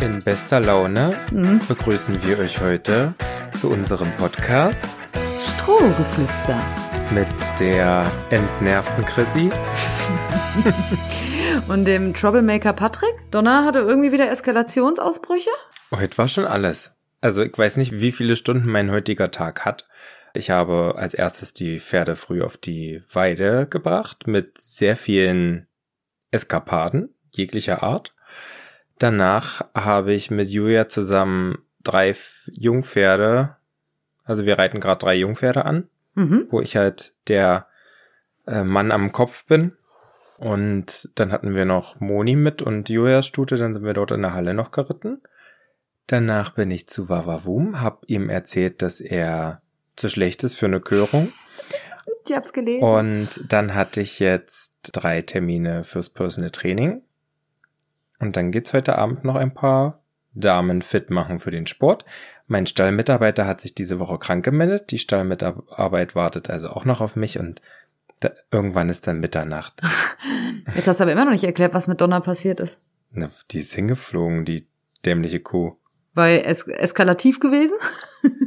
In bester Laune Mhm. begrüßen wir euch heute zu unserem Podcast Strohgeflüster. mit der entnervten Chrissy. Und dem Troublemaker Patrick? Donner hatte irgendwie wieder Eskalationsausbrüche? Heute war schon alles. Also ich weiß nicht, wie viele Stunden mein heutiger Tag hat. Ich habe als erstes die Pferde früh auf die Weide gebracht mit sehr vielen Eskapaden jeglicher Art. Danach habe ich mit Julia zusammen drei Jungpferde, also wir reiten gerade drei Jungpferde an, Mhm. wo ich halt der äh, Mann am Kopf bin. Und dann hatten wir noch Moni mit und Julias Stute, dann sind wir dort in der Halle noch geritten. Danach bin ich zu Wawawum, hab ihm erzählt, dass er zu schlecht ist für eine Körung. Ich hab's gelesen. Und dann hatte ich jetzt drei Termine fürs Personal Training. Und dann geht's heute Abend noch ein paar Damen fit machen für den Sport. Mein Stallmitarbeiter hat sich diese Woche krank gemeldet. Die Stallmitarbeit wartet also auch noch auf mich und da, irgendwann ist dann Mitternacht. Jetzt hast du aber immer noch nicht erklärt, was mit Donner passiert ist. Na, die ist hingeflogen, die dämliche Kuh. Weil es eskalativ gewesen?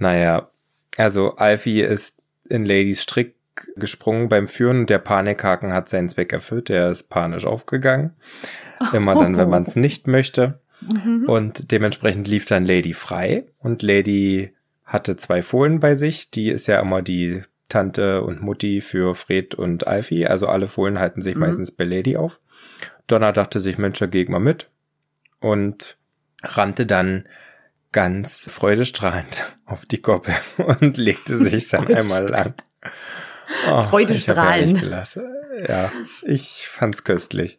Naja, also Alfie ist in Ladies Strick gesprungen beim Führen der Panikhaken hat seinen Zweck erfüllt. Der ist panisch aufgegangen. Immer dann, wenn man es nicht möchte. Mhm. Und dementsprechend lief dann Lady frei. Und Lady hatte zwei Fohlen bei sich. Die ist ja immer die Tante und Mutti für Fred und Alfie. Also alle Fohlen halten sich Mhm. meistens bei Lady auf. Donner dachte sich, Mensch, da geh mal mit. Und rannte dann ganz freudestrahlend auf die Koppel und legte sich dann einmal an. Oh, Freudestrahlend. Ich hab ja, gelacht. ja, ich fand's köstlich.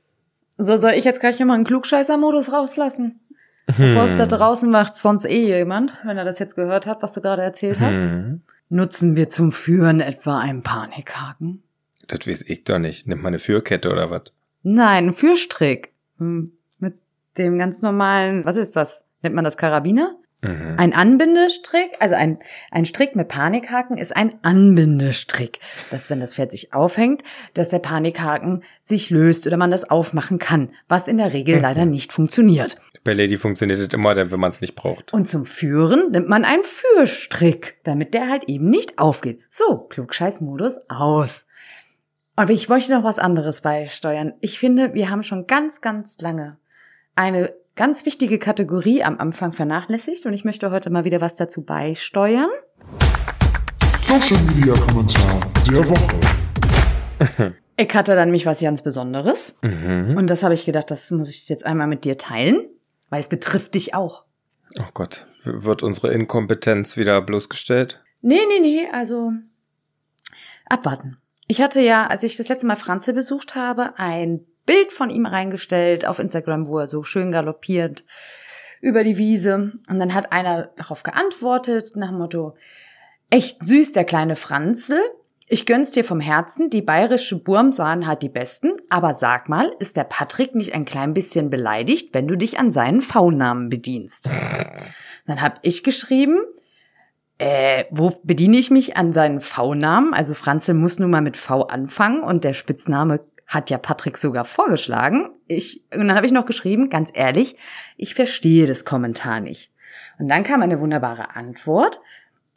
So, soll ich jetzt gleich hier mal einen Klugscheißer-Modus rauslassen? Bevor es da draußen macht sonst eh jemand, wenn er das jetzt gehört hat, was du gerade erzählt hast. Hm. Nutzen wir zum Führen etwa einen Panikhaken? Das weiß ich doch nicht. Nimmt man eine Führkette oder was? Nein, ein Führstrick. Hm, Mit dem ganz normalen, was ist das? Nennt man das Karabiner? Mhm. Ein Anbindestrick, also ein, ein Strick mit Panikhaken ist ein Anbindestrick. Dass, wenn das Pferd sich aufhängt, dass der Panikhaken sich löst oder man das aufmachen kann, was in der Regel Mhm. leider nicht funktioniert. Bei Lady funktioniert das immer, wenn man es nicht braucht. Und zum Führen nimmt man einen Führstrick, damit der halt eben nicht aufgeht. So, Klugscheißmodus aus. Aber ich möchte noch was anderes beisteuern. Ich finde, wir haben schon ganz, ganz lange eine ganz wichtige Kategorie am Anfang vernachlässigt und ich möchte heute mal wieder was dazu beisteuern. Social Media Kommentar der Woche. Ich hatte dann mich was ganz Besonderes Mhm. und das habe ich gedacht, das muss ich jetzt einmal mit dir teilen, weil es betrifft dich auch. Oh Gott, w- wird unsere Inkompetenz wieder bloßgestellt? Nee, nee, nee, also abwarten. Ich hatte ja, als ich das letzte Mal Franze besucht habe, ein Bild von ihm reingestellt auf Instagram, wo er so schön galoppiert über die Wiese. Und dann hat einer darauf geantwortet, nach dem Motto, echt süß, der kleine Franzl. Ich gönn's dir vom Herzen, die bayerische Burm sahen halt die besten, aber sag mal, ist der Patrick nicht ein klein bisschen beleidigt, wenn du dich an seinen V-Namen bedienst? Dann hab ich geschrieben, äh, wo bediene ich mich an seinen V-Namen? Also Franzl muss nun mal mit V anfangen und der Spitzname hat ja Patrick sogar vorgeschlagen. Ich, und dann habe ich noch geschrieben, ganz ehrlich, ich verstehe das Kommentar nicht. Und dann kam eine wunderbare Antwort,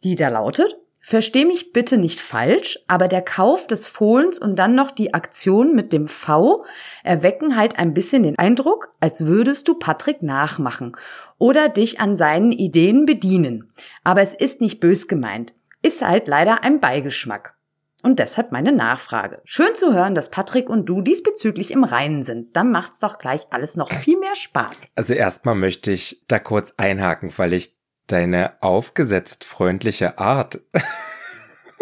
die da lautet, Versteh mich bitte nicht falsch, aber der Kauf des Fohlens und dann noch die Aktion mit dem V erwecken halt ein bisschen den Eindruck, als würdest du Patrick nachmachen oder dich an seinen Ideen bedienen. Aber es ist nicht bös gemeint. Ist halt leider ein Beigeschmack. Und deshalb meine Nachfrage. Schön zu hören, dass Patrick und du diesbezüglich im Reinen sind. Dann macht's doch gleich alles noch viel mehr Spaß. Also erstmal möchte ich da kurz einhaken, weil ich deine aufgesetzt freundliche Art,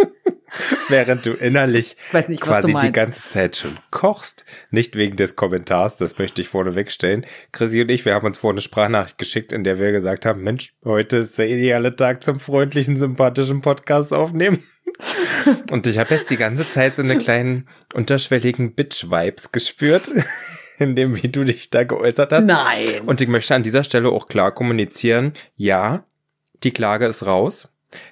während du innerlich nicht, quasi du die ganze Zeit schon kochst, nicht wegen des Kommentars, das möchte ich vorne wegstellen. Chrissy und ich, wir haben uns vorhin eine Sprachnachricht geschickt, in der wir gesagt haben, Mensch, heute ist der ideale Tag zum freundlichen, sympathischen Podcast aufnehmen. Und ich habe jetzt die ganze Zeit so eine kleinen unterschwelligen Bitch-Vibes gespürt, in dem, wie du dich da geäußert hast. Nein. Und ich möchte an dieser Stelle auch klar kommunizieren, ja, die Klage ist raus.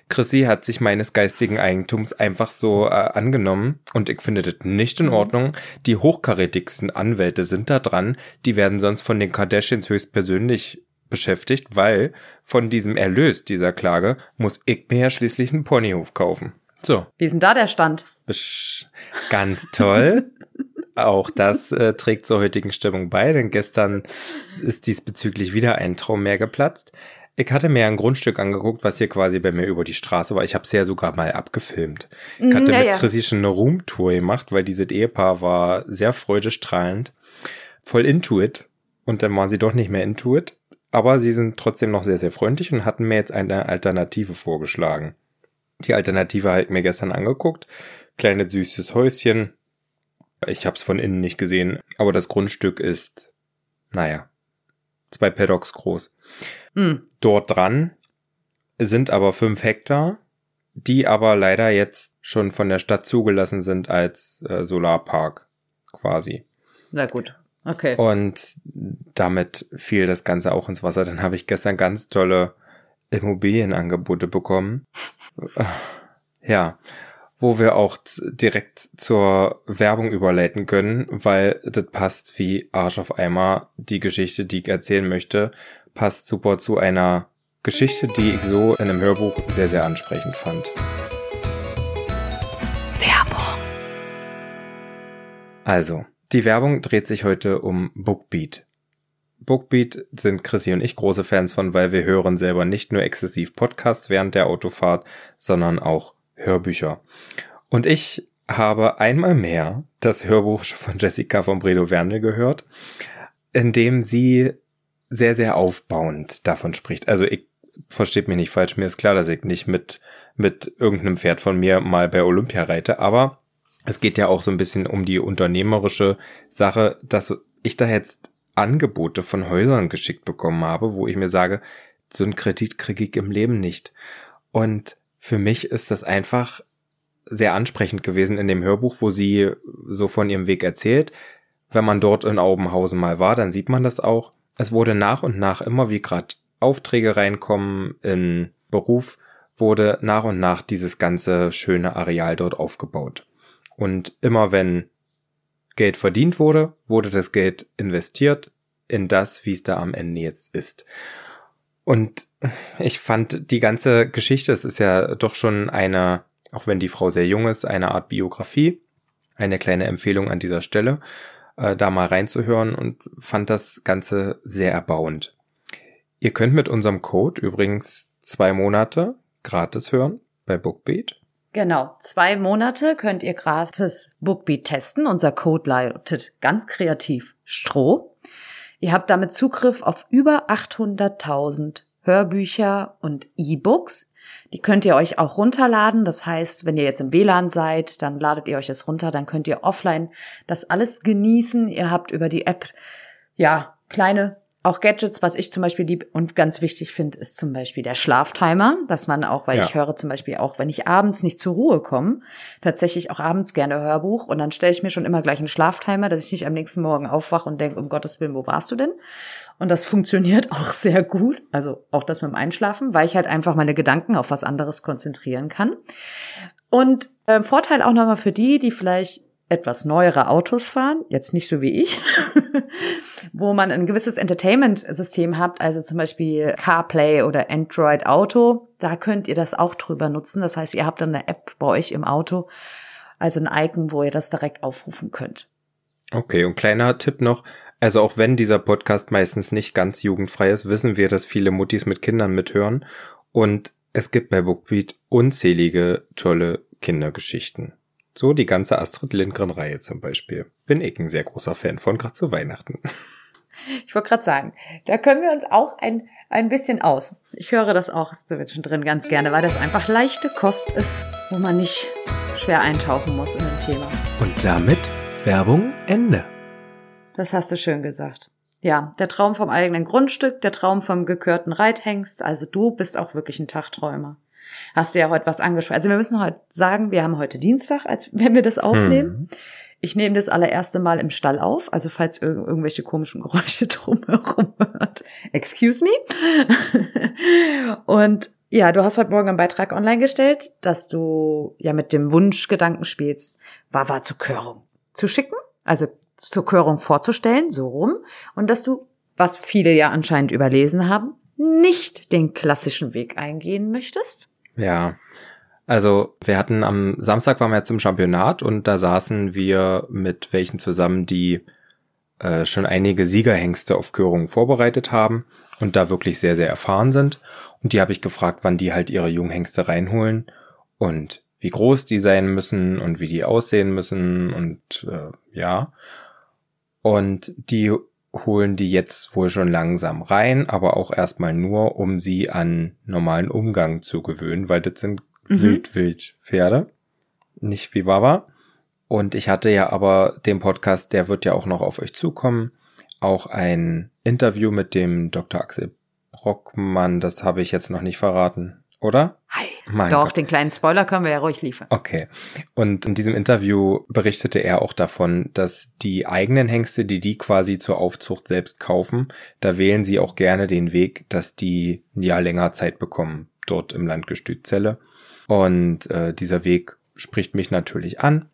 Chrissy hat sich meines geistigen Eigentums einfach so äh, angenommen und ich finde das nicht in Ordnung. Die hochkarätigsten Anwälte sind da dran. Die werden sonst von den Kardashians höchstpersönlich beschäftigt, weil von diesem Erlös dieser Klage muss ich mir ja schließlich einen Ponyhof kaufen. So. Wie ist denn da der Stand? Besch ganz toll. Auch das äh, trägt zur heutigen Stimmung bei, denn gestern ist diesbezüglich wieder ein Traum mehr geplatzt. Ich hatte mir ein Grundstück angeguckt, was hier quasi bei mir über die Straße war. Ich habe es ja sogar mal abgefilmt. Ich Mhm, hatte ja, mit ja. Chrissy schon eine Roomtour gemacht, weil dieses Ehepaar war sehr freudestrahlend, voll into it. Und dann waren sie doch nicht mehr into it. Aber sie sind trotzdem noch sehr, sehr freundlich und hatten mir jetzt eine Alternative vorgeschlagen. Die Alternative habe ich mir gestern angeguckt. Kleines süßes Häuschen. Ich habe es von innen nicht gesehen, aber das Grundstück ist, naja, zwei Paddocks groß. Hm. Dort dran sind aber fünf Hektar, die aber leider jetzt schon von der Stadt zugelassen sind als äh, Solarpark quasi. Na gut. Okay. Und damit fiel das Ganze auch ins Wasser. Dann habe ich gestern ganz tolle Immobilienangebote bekommen. Ja, wo wir auch direkt zur Werbung überleiten können, weil das passt wie Arsch auf Eimer. Die Geschichte, die ich erzählen möchte, passt super zu einer Geschichte, die ich so in einem Hörbuch sehr, sehr ansprechend fand. Werbung. Also, die Werbung dreht sich heute um Bookbeat. Bookbeat sind Chrissy und ich große Fans von, weil wir hören selber nicht nur exzessiv Podcasts während der Autofahrt, sondern auch Hörbücher. Und ich habe einmal mehr das Hörbuch von Jessica von Bredow Wernel gehört, in dem sie sehr, sehr aufbauend davon spricht. Also ich versteht mich nicht falsch, mir ist klar, dass ich nicht mit, mit irgendeinem Pferd von mir mal bei Olympia reite, aber es geht ja auch so ein bisschen um die unternehmerische Sache, dass ich da jetzt Angebote von Häusern geschickt bekommen habe, wo ich mir sage, so einen Kredit kriege ich im Leben nicht. Und für mich ist das einfach sehr ansprechend gewesen in dem Hörbuch, wo sie so von ihrem Weg erzählt. Wenn man dort in Aubenhausen mal war, dann sieht man das auch. Es wurde nach und nach immer, wie gerade Aufträge reinkommen in Beruf, wurde nach und nach dieses ganze schöne Areal dort aufgebaut. Und immer wenn Geld verdient wurde, wurde das Geld investiert in das, wie es da am Ende jetzt ist. Und ich fand die ganze Geschichte, es ist ja doch schon eine, auch wenn die Frau sehr jung ist, eine Art Biografie, eine kleine Empfehlung an dieser Stelle, äh, da mal reinzuhören und fand das Ganze sehr erbauend. Ihr könnt mit unserem Code übrigens zwei Monate gratis hören bei Bookbeat. Genau, zwei Monate könnt ihr gratis Bookbeat testen. Unser Code lautet ganz kreativ Stroh. Ihr habt damit Zugriff auf über 800.000 Hörbücher und E-Books. Die könnt ihr euch auch runterladen. Das heißt, wenn ihr jetzt im WLAN seid, dann ladet ihr euch das runter. Dann könnt ihr offline das alles genießen. Ihr habt über die App, ja, kleine auch Gadgets, was ich zum Beispiel lieb und ganz wichtig finde, ist zum Beispiel der Schlaftimer, dass man auch, weil Ja. ich höre zum Beispiel auch, wenn ich abends nicht zur Ruhe komme, tatsächlich auch abends gerne Hörbuch und dann stelle ich mir schon immer gleich einen Schlaftimer, dass ich nicht am nächsten Morgen aufwache und denke, um Gottes Willen, wo warst du denn? Und das funktioniert auch sehr gut, also auch das mit dem Einschlafen, weil ich halt einfach meine Gedanken auf was anderes konzentrieren kann. Und äh, Vorteil auch nochmal für die, die vielleicht etwas neuere Autos fahren, jetzt nicht so wie ich, wo man ein gewisses Entertainment-System habt, also zum Beispiel CarPlay oder Android Auto, da könnt ihr das auch drüber nutzen. Das heißt, ihr habt dann eine App bei euch im Auto, also ein Icon, wo ihr das direkt aufrufen könnt. Okay, und kleiner Tipp noch, also auch wenn dieser Podcast meistens nicht ganz jugendfrei ist, wissen wir, dass viele Muttis mit Kindern mithören und es gibt bei Bookbeat unzählige tolle Kindergeschichten. So die ganze Astrid Lindgren-Reihe zum Beispiel. Bin ich ein sehr großer Fan von, gerade zu Weihnachten. Ich wollte gerade sagen, da können wir uns auch ein, ein bisschen aus. Ich höre das auch zwischendrin ganz gerne, weil das einfach leichte Kost ist, wo man nicht schwer eintauchen muss in ein Thema. Und damit Werbung Ende. Das hast du schön gesagt. Ja, der Traum vom eigenen Grundstück, der Traum vom gekörten Reithengst. Also du bist auch wirklich ein Tagträumer. Hast du ja heute was angesprochen. Also wir müssen heute sagen, wir haben heute Dienstag, als wenn wir das aufnehmen. Hm. Ich nehme das allererste Mal im Stall auf, also falls ir irgendwelche komischen Geräusche drumherum hört. Excuse me. Und Ja, du hast heute Morgen einen Beitrag online gestellt, dass du ja mit dem Wunschgedanken spielst, Wawa zur Körung zu schicken, also zur Körung vorzustellen, so rum, und dass du, was viele ja anscheinend überlesen haben, nicht den klassischen Weg eingehen möchtest. Ja. Also wir hatten am Samstag waren wir zum Championat und da saßen wir mit welchen zusammen, die äh, schon einige Siegerhengste auf Körungen vorbereitet haben und da wirklich sehr, sehr erfahren sind. Und die habe ich gefragt, wann die halt ihre Junghengste reinholen und wie groß die sein müssen und wie die aussehen müssen und äh, ja. Und die holen die jetzt wohl schon langsam rein, aber auch erstmal nur, um sie an normalen Umgang zu gewöhnen, weil das sind mhm. Wild-Wild-Pferde, nicht wie Wawa. Und ich hatte ja aber den Podcast, der wird ja auch noch auf euch zukommen, auch ein Interview mit dem Dr. Axel Brockmann, das habe ich jetzt noch nicht verraten, oder? Hi. Mein Doch, Gott. den kleinen Spoiler können wir ja ruhig liefern. Okay. Und in diesem Interview berichtete er auch davon, dass die eigenen Hengste, die die quasi zur Aufzucht selbst kaufen, da wählen sie auch gerne den Weg, dass die ein Jahr länger Zeit bekommen, dort im Landgestüt Zelle. Und äh, dieser Weg spricht mich natürlich an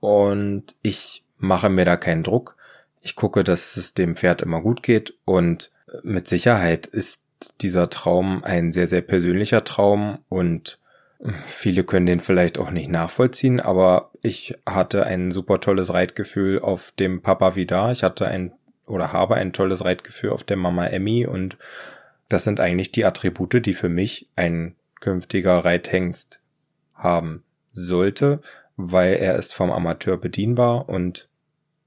und ich mache mir da keinen Druck. Ich gucke, dass es dem Pferd immer gut geht und mit Sicherheit ist dieser Traum ein sehr, sehr persönlicher Traum und viele können den vielleicht auch nicht nachvollziehen, aber ich hatte ein super tolles Reitgefühl auf dem Papa Vidar. Ich hatte ein oder habe ein tolles Reitgefühl auf der Mama Emmy und das sind eigentlich die Attribute, die für mich ein künftiger Reithengst haben sollte, weil er ist vom Amateur bedienbar und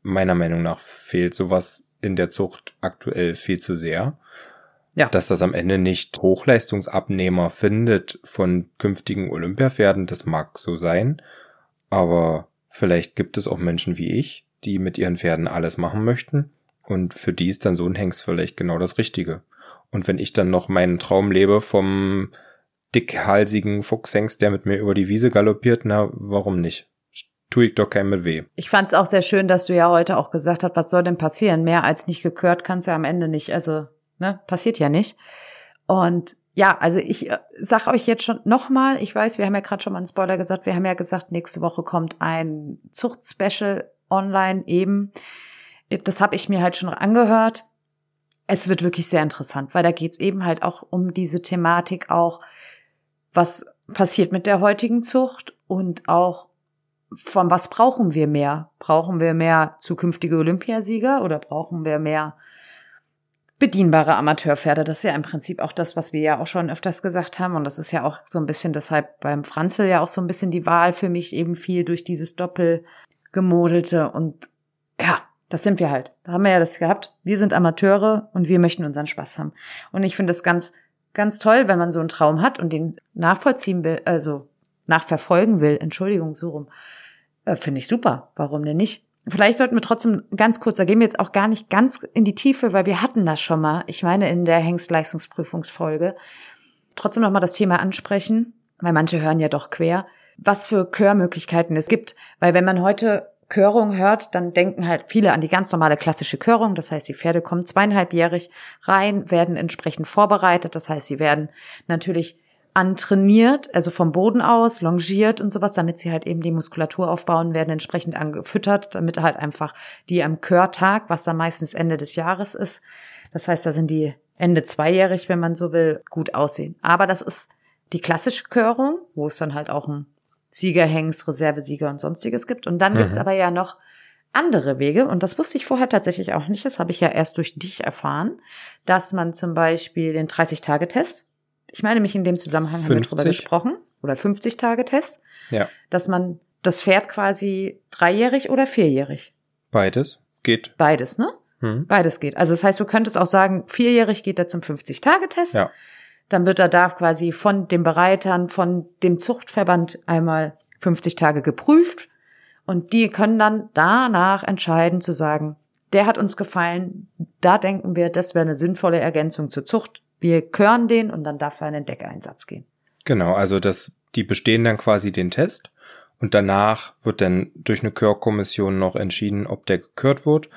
meiner Meinung nach fehlt sowas in der Zucht aktuell viel zu sehr. Ja. Dass das am Ende nicht Hochleistungsabnehmer findet von künftigen Olympiapferden, das mag so sein. Aber vielleicht gibt es auch Menschen wie ich, die mit ihren Pferden alles machen möchten. Und für die ist dann so ein Hengst vielleicht genau das Richtige. Und wenn ich dann noch meinen Traum lebe vom dickhalsigen Fuchshengst, der mit mir über die Wiese galoppiert, na, warum nicht? Tue ich doch keinem mit weh. Ich fand es auch sehr schön, dass du ja heute auch gesagt hast, was soll denn passieren? Mehr als nicht gekürt kannst du ja am Ende nicht. Also Ne? Passiert ja nicht. Und ja, also ich äh, sag euch jetzt schon nochmal, ich weiß, wir haben ja gerade schon mal einen Spoiler gesagt, wir haben ja gesagt, nächste Woche kommt ein Zuchtspecial online eben. Das habe ich mir halt schon angehört. Es wird wirklich sehr interessant, weil da geht's eben halt auch um diese Thematik auch, was passiert mit der heutigen Zucht und auch von was brauchen wir mehr? Brauchen wir mehr zukünftige Olympiasieger oder brauchen wir mehr bedienbare Amateurpferde. Das ist ja im Prinzip auch das, was wir ja auch schon öfters gesagt haben. Und das ist ja auch so ein bisschen deshalb beim Franzel ja auch so ein bisschen die Wahl für mich eben viel durch dieses Doppelgemodelte. Und ja, das sind wir halt. Da haben wir ja das gehabt. Wir sind Amateure und wir möchten unseren Spaß haben. Und ich finde es ganz, ganz toll, wenn man so einen Traum hat und den nachvollziehen will, also nachverfolgen will. Entschuldigung, so rum. Äh, finde ich super. Warum denn nicht? Vielleicht sollten wir trotzdem ganz kurz, da gehen wir jetzt auch gar nicht ganz in die Tiefe, weil wir hatten das schon mal, ich meine in der Hengstleistungsprüfungsfolge, trotzdem nochmal das Thema ansprechen, weil manche hören ja doch quer, was für Körmöglichkeiten es gibt. Weil wenn man heute Körung hört, dann denken halt viele an die ganz normale klassische Körung. Das heißt, die Pferde kommen zweieinhalbjährig rein, werden entsprechend vorbereitet. Das heißt, sie werden natürlich antrainiert, also vom Boden aus, longiert und sowas, damit sie halt eben die Muskulatur aufbauen, werden entsprechend angefüttert, damit halt einfach die am Körtag, was dann meistens Ende des Jahres ist, das heißt, da sind die Ende zweijährig, wenn man so will, gut aussehen. Aber das ist die klassische Körung, wo es dann halt auch ein Siegerhengst, Reservesieger und sonstiges gibt. Und dann mhm. gibt's aber ja noch andere Wege, und das wusste ich vorher tatsächlich auch nicht, das habe ich ja erst durch dich erfahren, dass man zum Beispiel den 30-Tage-Test ich meine mich in dem Zusammenhang 50? haben wir drüber gesprochen, oder 50 Tage Test, ja. dass man das Pferd quasi dreijährig oder vierjährig. Beides geht. Beides, ne? Hm. Beides geht. Also das heißt, du könntest auch sagen, vierjährig geht er zum 50-Tage-Test. Ja. Dann wird er da quasi von den Bereitern, von dem Zuchtverband einmal 50 Tage geprüft. Und die können dann danach entscheiden zu sagen, der hat uns gefallen, da denken wir, das wäre eine sinnvolle Ergänzung zur Zucht wir kören den und dann darf er in den Deckeinsatz gehen. Genau, also das, die bestehen dann quasi den Test und danach wird dann durch eine Körkommission noch entschieden, ob der gekürt wird.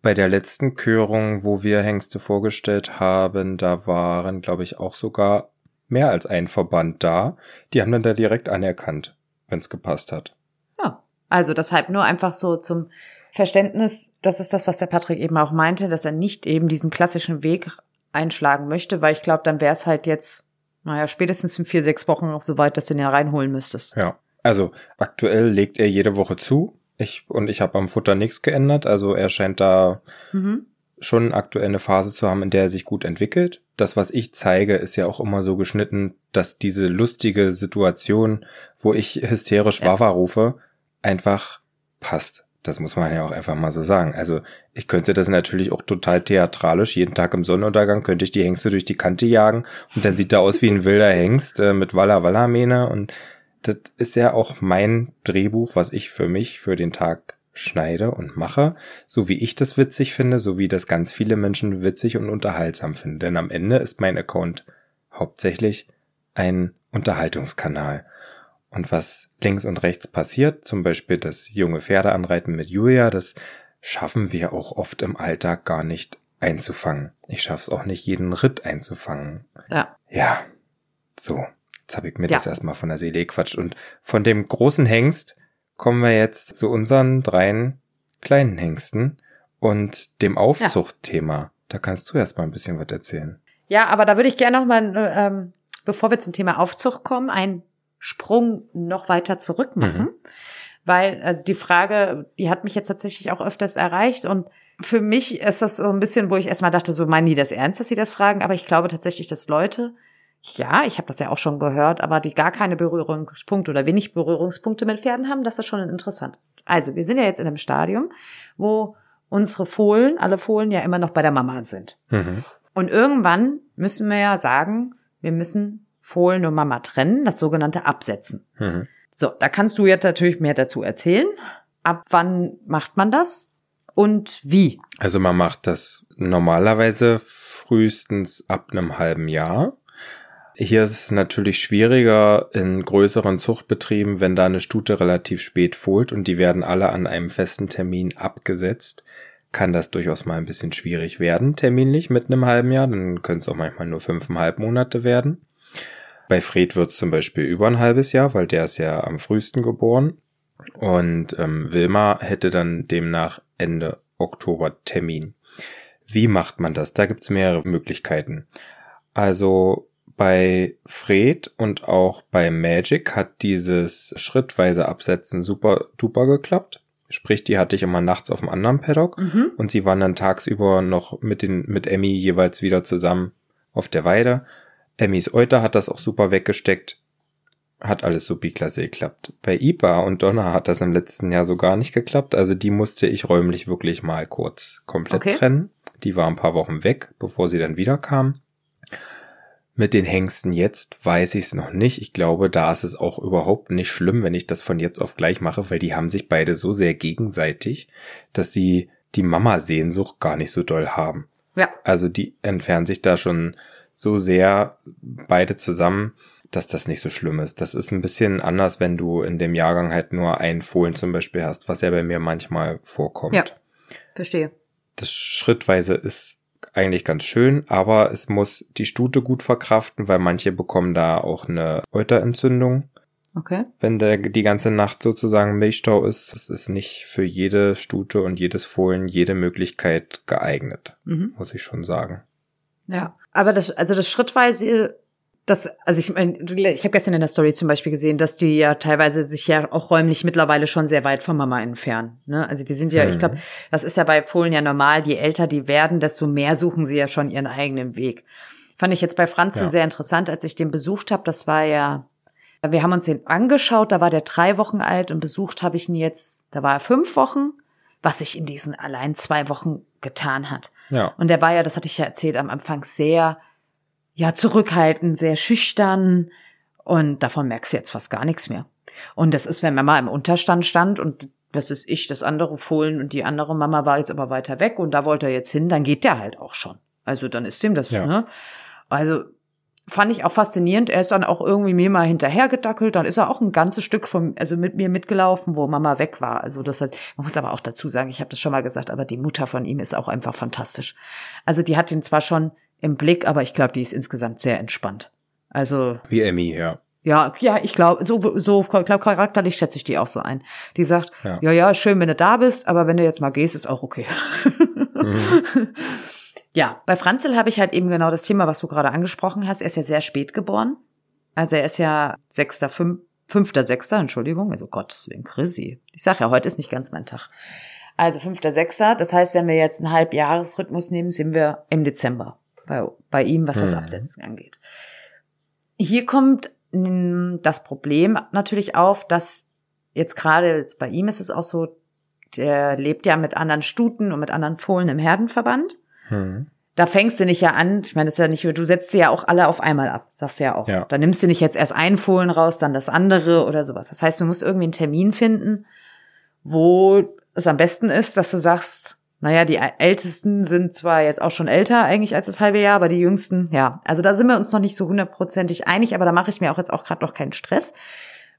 Bei der letzten Körung, wo wir Hengste vorgestellt haben, da waren, glaube ich, auch sogar mehr als ein Verband da. Die haben dann da direkt anerkannt, wenn es gepasst hat. Ja, also deshalb nur einfach so zum Verständnis, das ist das, was der Patrick eben auch meinte, dass er nicht eben diesen klassischen Weg einschlagen möchte, weil ich glaube, dann wäre es halt jetzt, naja, spätestens in vier, sechs Wochen auch so weit, dass du den ja reinholen müsstest. Ja, also aktuell legt er jede Woche zu. Ich, und ich habe am Futter nichts geändert. Also er scheint da mhm. schon aktuell eine Phase zu haben, in der er sich gut entwickelt. Das, was ich zeige, ist ja auch immer so geschnitten, dass diese lustige Situation, wo ich hysterisch ja. Wawa rufe, einfach passt. Das muss man ja auch einfach mal so sagen. Also ich könnte das natürlich auch total theatralisch. Jeden Tag im Sonnenuntergang könnte ich die Hengste durch die Kante jagen und dann sieht er aus wie ein wilder Hengst äh, mit Walla Walla Mähne und das ist ja auch mein Drehbuch, was ich für mich für den Tag schneide und mache, so wie ich das witzig finde, so wie das ganz viele Menschen witzig und unterhaltsam finden. Denn am Ende ist mein Account hauptsächlich ein Unterhaltungskanal. Und was links und rechts passiert, zum Beispiel das junge Pferde anreiten mit Julia, das schaffen wir auch oft im Alltag gar nicht einzufangen. Ich schaff's auch nicht, jeden Ritt einzufangen. Ja. Ja. So. Jetzt habe ich mir ja. das erstmal von der Seele gequatscht. Und von dem großen Hengst kommen wir jetzt zu unseren dreien kleinen Hengsten und dem Aufzuchtthema. Ja. Da kannst du erstmal ein bisschen was erzählen. Ja, aber da würde ich gerne noch mal, ähm, bevor wir zum Thema Aufzucht kommen, einen Sprung noch weiter zurück machen. Mhm. Weil, also die Frage, die hat mich jetzt tatsächlich auch öfters erreicht und für mich ist das so ein bisschen, wo ich erstmal dachte, so meinen die das ernst, dass sie das fragen, aber ich glaube tatsächlich, dass Leute ja, ich habe das ja auch schon gehört, aber die gar keine Berührungspunkte oder wenig Berührungspunkte mit Pferden haben, das ist schon interessant. Also, wir sind ja jetzt in einem Stadium, wo unsere Fohlen, alle Fohlen ja immer noch bei der Mama sind. Mhm. Und irgendwann müssen wir ja sagen, wir müssen Fohlen und Mama trennen, das sogenannte Absetzen. Mhm. So, da kannst du jetzt natürlich mehr dazu erzählen. Ab wann macht man das und wie? Also man macht das normalerweise frühestens ab einem halben Jahr. Hier ist es natürlich schwieriger in größeren Zuchtbetrieben, wenn da eine Stute relativ spät fohlt und die werden alle an einem festen Termin abgesetzt, kann das durchaus mal ein bisschen schwierig werden, terminlich mit einem halben Jahr. Dann können es auch manchmal nur fünfeinhalb Monate werden. Bei Fred wird es zum Beispiel über ein halbes Jahr, weil der ist ja am frühesten geboren. Und ähm, Wilma hätte dann demnach Ende Oktober Termin. Wie macht man das? Da gibt's mehrere Möglichkeiten. Also bei Fred und auch bei Magic hat dieses schrittweise Absetzen super duper geklappt. Sprich, die hatte ich immer nachts auf dem anderen Paddock mhm. und sie waren dann tagsüber noch mit den, mit Emmy jeweils wieder zusammen auf der Weide. Emmys Euter hat das auch super weggesteckt. Hat alles so klasse geklappt. Bei Ipa und Donna hat das im letzten Jahr so gar nicht geklappt. Also die musste ich räumlich wirklich mal kurz komplett okay. trennen. Die war ein paar Wochen weg, bevor sie dann wieder kam. Mit den Hengsten jetzt weiß ich es noch nicht. Ich glaube, da ist es auch überhaupt nicht schlimm, wenn ich das von jetzt auf gleich mache, weil die haben sich beide so sehr gegenseitig, dass sie die Mama-Sehnsucht gar nicht so doll haben. Ja. Also die entfernen sich da schon so sehr beide zusammen, dass das nicht so schlimm ist. Das ist ein bisschen anders, wenn du in dem Jahrgang halt nur ein Fohlen zum Beispiel hast, was ja bei mir manchmal vorkommt. Ja, verstehe. Das schrittweise ist eigentlich ganz schön, aber es muss die Stute gut verkraften, weil manche bekommen da auch eine Euterentzündung. Okay. Wenn der, die ganze Nacht sozusagen Milchstau ist, das ist nicht für jede Stute und jedes Fohlen jede Möglichkeit geeignet, mhm. muss ich schon sagen. Ja, aber das, also das schrittweise das, also ich meine, ich habe gestern in der Story zum Beispiel gesehen, dass die ja teilweise sich ja auch räumlich mittlerweile schon sehr weit von Mama entfernen. Ne? Also die sind ja, mhm. ich glaube, das ist ja bei Fohlen ja normal, je älter die werden, desto mehr suchen sie ja schon ihren eigenen Weg. Fand ich jetzt bei Franz ja. sehr interessant, als ich den besucht habe. Das war ja, wir haben uns den angeschaut, da war der drei Wochen alt und besucht habe ich ihn jetzt, da war er fünf Wochen, was sich in diesen allein zwei Wochen getan hat. Ja. Und der war ja, das hatte ich ja erzählt, am Anfang sehr ja, zurückhaltend, sehr schüchtern. Und davon merkst du jetzt fast gar nichts mehr. Und das ist, wenn Mama im Unterstand stand und das ist ich, das andere Fohlen und die andere Mama war jetzt aber weiter weg und da wollte er jetzt hin, dann geht der halt auch schon. Also dann ist ihm das, ja. ne? Also fand ich auch faszinierend. Er ist dann auch irgendwie mir mal hinterhergedackelt. Dann ist er auch ein ganzes Stück vom, also mit mir mitgelaufen, wo Mama weg war. Also das heißt, man muss aber auch dazu sagen, ich habe das schon mal gesagt, aber die Mutter von ihm ist auch einfach fantastisch. Also die hat ihn zwar schon im Blick, aber ich glaube, die ist insgesamt sehr entspannt. Also. Wie Emmy, ja. Ja, ja, ich glaube, so, so glaub, charakterlich schätze ich die auch so ein. Die sagt, Ja. ja. ja, schön, wenn du da bist, aber wenn du jetzt mal gehst, ist auch okay. Mhm. Ja, bei Franzl habe ich halt eben genau das Thema, was du gerade angesprochen hast. Er ist ja sehr spät geboren. Also er ist ja sechster, fünf, fünfter, sechster, Entschuldigung. Also Gottes Willen, Chrissy. Ich sag ja, heute ist nicht ganz mein Tag. Also fünfter, sechster. Das heißt, wenn wir jetzt einen Halbjahresrhythmus nehmen, sind wir im Dezember bei, bei ihm, was das Mhm. Absetzen angeht. Hier kommt mm, das Problem natürlich auf, dass jetzt gerade jetzt bei ihm ist es auch so, der lebt ja mit anderen Stuten und mit anderen Fohlen im Herdenverband. Hm. Da fängst du nicht ja an, ich meine, das ist ja nicht, du setzt sie ja auch alle auf einmal ab, sagst du ja auch. Ja. Da nimmst du nicht jetzt erst ein Fohlen raus, dann das andere oder sowas. Das heißt, du musst irgendwie einen Termin finden, wo es am besten ist, dass du sagst, naja, die Ältesten sind zwar jetzt auch schon älter eigentlich als das halbe Jahr, aber die Jüngsten, ja. Also da sind wir uns noch nicht so hundertprozentig einig, aber da mache ich mir auch jetzt auch gerade noch keinen Stress,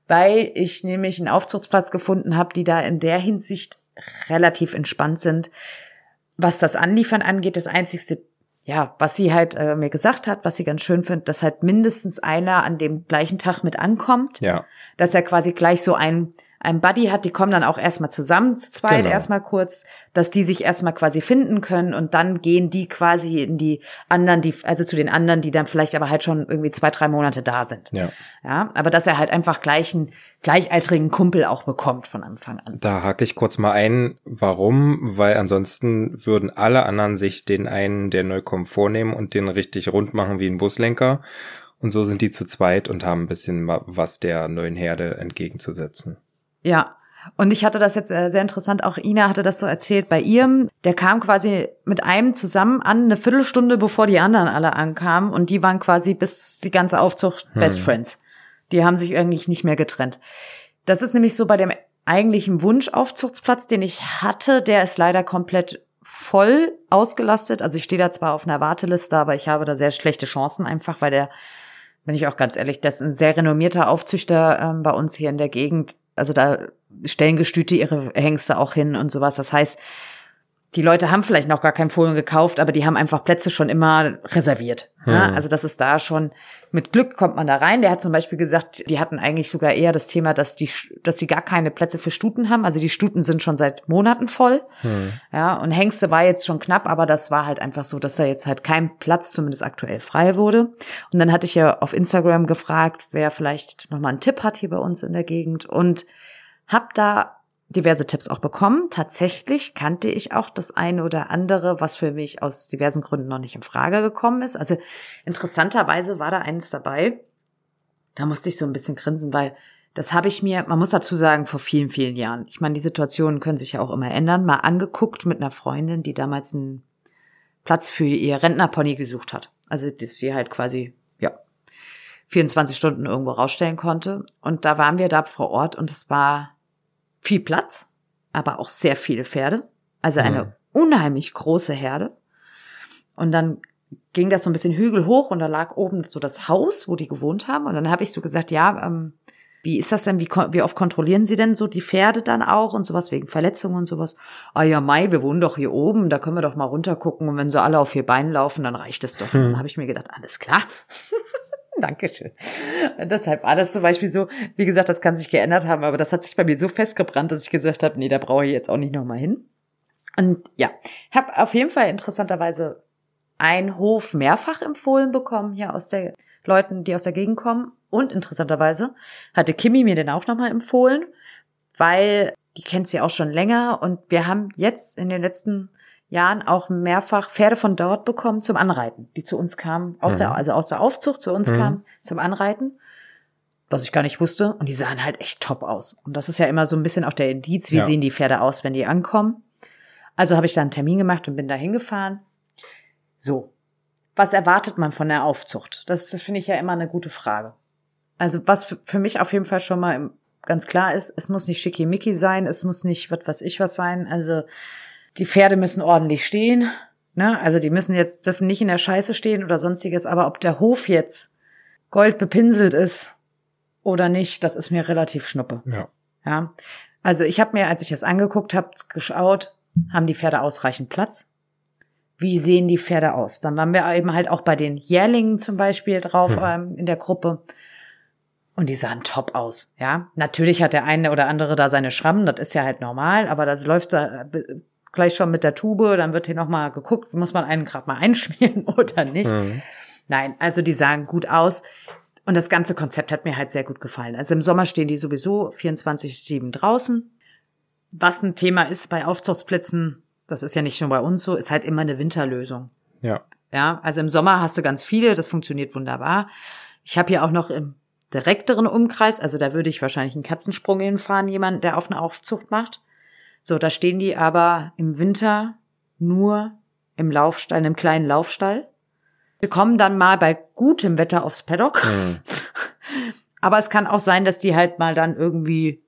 weil ich nämlich einen Aufzuchtsplatz gefunden habe, die da in der Hinsicht relativ entspannt sind. Was das Anliefern angeht, das einzigste, ja, was sie halt äh, mir gesagt hat, was sie ganz schön findet, dass halt mindestens einer an dem gleichen Tag mit ankommt Ja. dass er quasi gleich so ein, ein Buddy hat, die kommen dann auch erstmal zusammen, zu zweit Genau. erstmal kurz, dass die sich erstmal quasi finden können und dann gehen die quasi in die anderen, die, also zu den anderen, die dann vielleicht aber halt schon irgendwie zwei, drei Monate da sind. Ja. Ja, aber dass er halt einfach gleich einen gleichaltrigen Kumpel auch bekommt von Anfang an. Da hake ich kurz mal ein. Warum? Weil ansonsten würden alle anderen sich den einen, der neu kommt, vornehmen und den richtig rund machen wie ein Buslenker. Und so sind die zu zweit und haben ein bisschen wa- was der neuen Herde entgegenzusetzen. Ja. Und ich hatte das jetzt äh, sehr interessant, auch Ina hatte das so erzählt bei ihrem, der kam quasi mit einem zusammen an, eine Viertelstunde bevor die anderen alle ankamen und die waren quasi bis die ganze Aufzucht Best Hm. Friends. Die haben sich eigentlich nicht mehr getrennt. Das ist nämlich so bei dem eigentlichen Wunschaufzuchtsplatz, den ich hatte, der ist leider komplett voll ausgelastet. Also ich stehe da zwar auf einer Warteliste, aber ich habe da sehr schlechte Chancen einfach, weil der, bin ich auch ganz ehrlich, das ist ein sehr renommierter Aufzüchter ähm, bei uns hier in der Gegend. Also da stellen Gestüte ihre Hengste auch hin und sowas. Das heißt, die Leute haben vielleicht noch gar kein Fohlen gekauft, aber die haben einfach Plätze schon immer reserviert. Ja, Hm. also das ist da schon, mit Glück kommt man da rein. Der hat zum Beispiel gesagt, die hatten eigentlich sogar eher das Thema, dass die, dass sie gar keine Plätze für Stuten haben. Also die Stuten sind schon seit Monaten voll. Hm. Ja, und Hengste war jetzt schon knapp, aber das war halt einfach so, dass da jetzt halt kein Platz, zumindest aktuell, frei wurde. Und dann hatte ich ja auf Instagram gefragt, wer vielleicht nochmal einen Tipp hat hier bei uns in der Gegend und hab da diverse Tipps auch bekommen. Tatsächlich kannte ich auch das eine oder andere, was für mich aus diversen Gründen noch nicht in Frage gekommen ist. Also interessanterweise war da eines dabei. Da musste ich so ein bisschen grinsen, weil das habe ich mir, man muss dazu sagen, vor vielen, vielen Jahren. Ich meine, die Situationen können sich ja auch immer ändern. Mal angeguckt mit einer Freundin, die damals einen Platz für ihr Rentnerpony gesucht hat. Also, dass sie halt quasi, ja, 24 Stunden irgendwo rausstellen konnte. Und da waren wir da vor Ort und es war viel Platz, aber auch sehr viele Pferde. Also eine Mhm. unheimlich große Herde. Und dann ging das so ein bisschen Hügel hoch und da lag oben so das Haus, wo die gewohnt haben. Und dann habe ich so gesagt, ja, ähm, wie ist das denn? Wie, wie oft kontrollieren Sie denn so die Pferde dann auch und sowas wegen Verletzungen und sowas? Ah ja, Mai, wir wohnen doch hier oben, da können wir doch mal runter gucken und wenn sie alle auf vier Beinen laufen, dann reicht es doch. Und dann habe ich mir gedacht, alles klar. Dankeschön. Und deshalb war das zum Beispiel so, wie gesagt, das kann sich geändert haben, aber das hat sich bei mir so festgebrannt, dass ich gesagt habe, nee, da brauche ich jetzt auch nicht nochmal hin. Und ja, habe auf jeden Fall interessanterweise einen Hof mehrfach empfohlen bekommen hier aus der Leuten, die aus der Gegend kommen. Und interessanterweise hatte Kimi mir den auch nochmal empfohlen, weil die kennt sie auch schon länger und wir haben jetzt in den letzten Jahren auch mehrfach Pferde von dort bekommen zum Anreiten, die zu uns kamen, aus Mhm. der, also aus der Aufzucht zu uns Mhm. kamen zum Anreiten, was ich gar nicht wusste. Und die sahen halt echt top aus. Und das ist ja immer so ein bisschen auch der Indiz, wie Ja. sehen die Pferde aus, wenn die ankommen. Also habe ich da einen Termin gemacht und bin da hingefahren. So. Was erwartet man von der Aufzucht? Das, das finde ich ja immer eine gute Frage. Also was für, mich auf jeden Fall schon mal im- ganz klar ist, es muss nicht schickimicki sein, es muss nicht was weiß ich was sein. Also die Pferde müssen ordentlich stehen. Ne? Also die müssen jetzt, dürfen nicht in der Scheiße stehen oder sonstiges, aber ob der Hof jetzt gold bepinselt ist oder nicht, das ist mir relativ schnuppe. Ja. Ja. Also ich habe mir, als ich das angeguckt habe, geschaut, haben die Pferde ausreichend Platz? wie sehen die Pferde aus. Dann waren wir eben halt auch bei den Jährlingen zum Beispiel drauf Hm. ähm, in der Gruppe. Und die sahen top aus, ja. Natürlich hat der eine oder andere da seine Schrammen, das ist ja halt normal, aber das läuft da äh, gleich schon mit der Tube, dann wird hier nochmal geguckt, muss man einen gerade mal einschmieren oder nicht. Mhm. Nein, also die sahen gut aus. Und das ganze Konzept hat mir halt sehr gut gefallen. Also im Sommer stehen die sowieso 24-7 draußen. Was ein Thema ist bei Aufzuchtsplätzen, das ist ja nicht nur bei uns so, ist halt immer eine Winterlösung. Ja. Ja, also im Sommer hast du ganz viele, das funktioniert wunderbar. Ich habe hier auch noch im direkteren Umkreis, also da würde ich wahrscheinlich einen Katzensprung hinfahren, jemand, der auf eine Aufzucht macht. So, da stehen die aber im Winter nur im Laufstall, in einem kleinen Laufstall. Wir kommen dann mal bei gutem Wetter aufs Paddock. Mhm. Aber es kann auch sein, dass die halt mal dann irgendwie,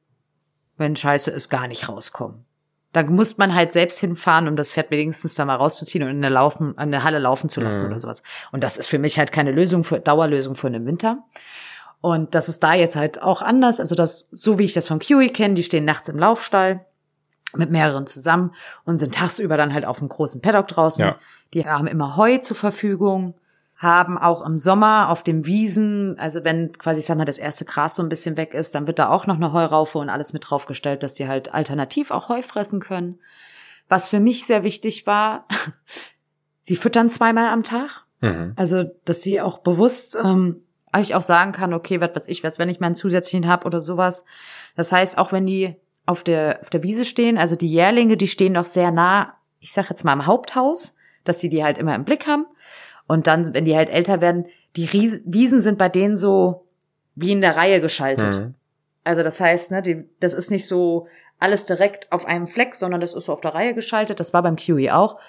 wenn scheiße ist, gar nicht rauskommen. Da muss man halt selbst hinfahren, um das Pferd wenigstens da mal rauszuziehen und in der, Laufen, an der Halle laufen zu lassen Mhm. oder sowas. Und das ist für mich halt keine Lösung für Dauerlösung für den Winter. Und das ist da jetzt halt auch anders. Also das, so wie ich das von Kiwi kenne, die stehen nachts im Laufstall mit mehreren zusammen und sind tagsüber dann halt auf dem großen Paddock draußen. Ja. Die haben immer Heu zur Verfügung, haben auch im Sommer auf den Wiesen, also wenn quasi, ich sag mal, das erste Gras so ein bisschen weg ist, dann wird da auch noch eine Heuraufe und alles mit draufgestellt, dass die halt alternativ auch Heu fressen können. Was für mich sehr wichtig war, sie füttern zweimal am Tag. Mhm. Also, dass sie auch bewusst ähm, ich auch sagen kann, okay, was weiß ich was, wenn ich mal einen zusätzlichen hab oder sowas. Das heißt, auch wenn die auf der, auf der Wiese stehen, also die Jährlinge, die stehen noch sehr nah, ich sag jetzt mal im Haupthaus, dass sie die halt immer im Blick haben. Und dann, wenn die halt älter werden, die Ries Wiesen sind bei denen so wie in der Reihe geschaltet. Mhm. Also das heißt, ne, die, das ist nicht so alles direkt auf einem Fleck, sondern das ist so auf der Reihe geschaltet. Das war beim Kiwi auch.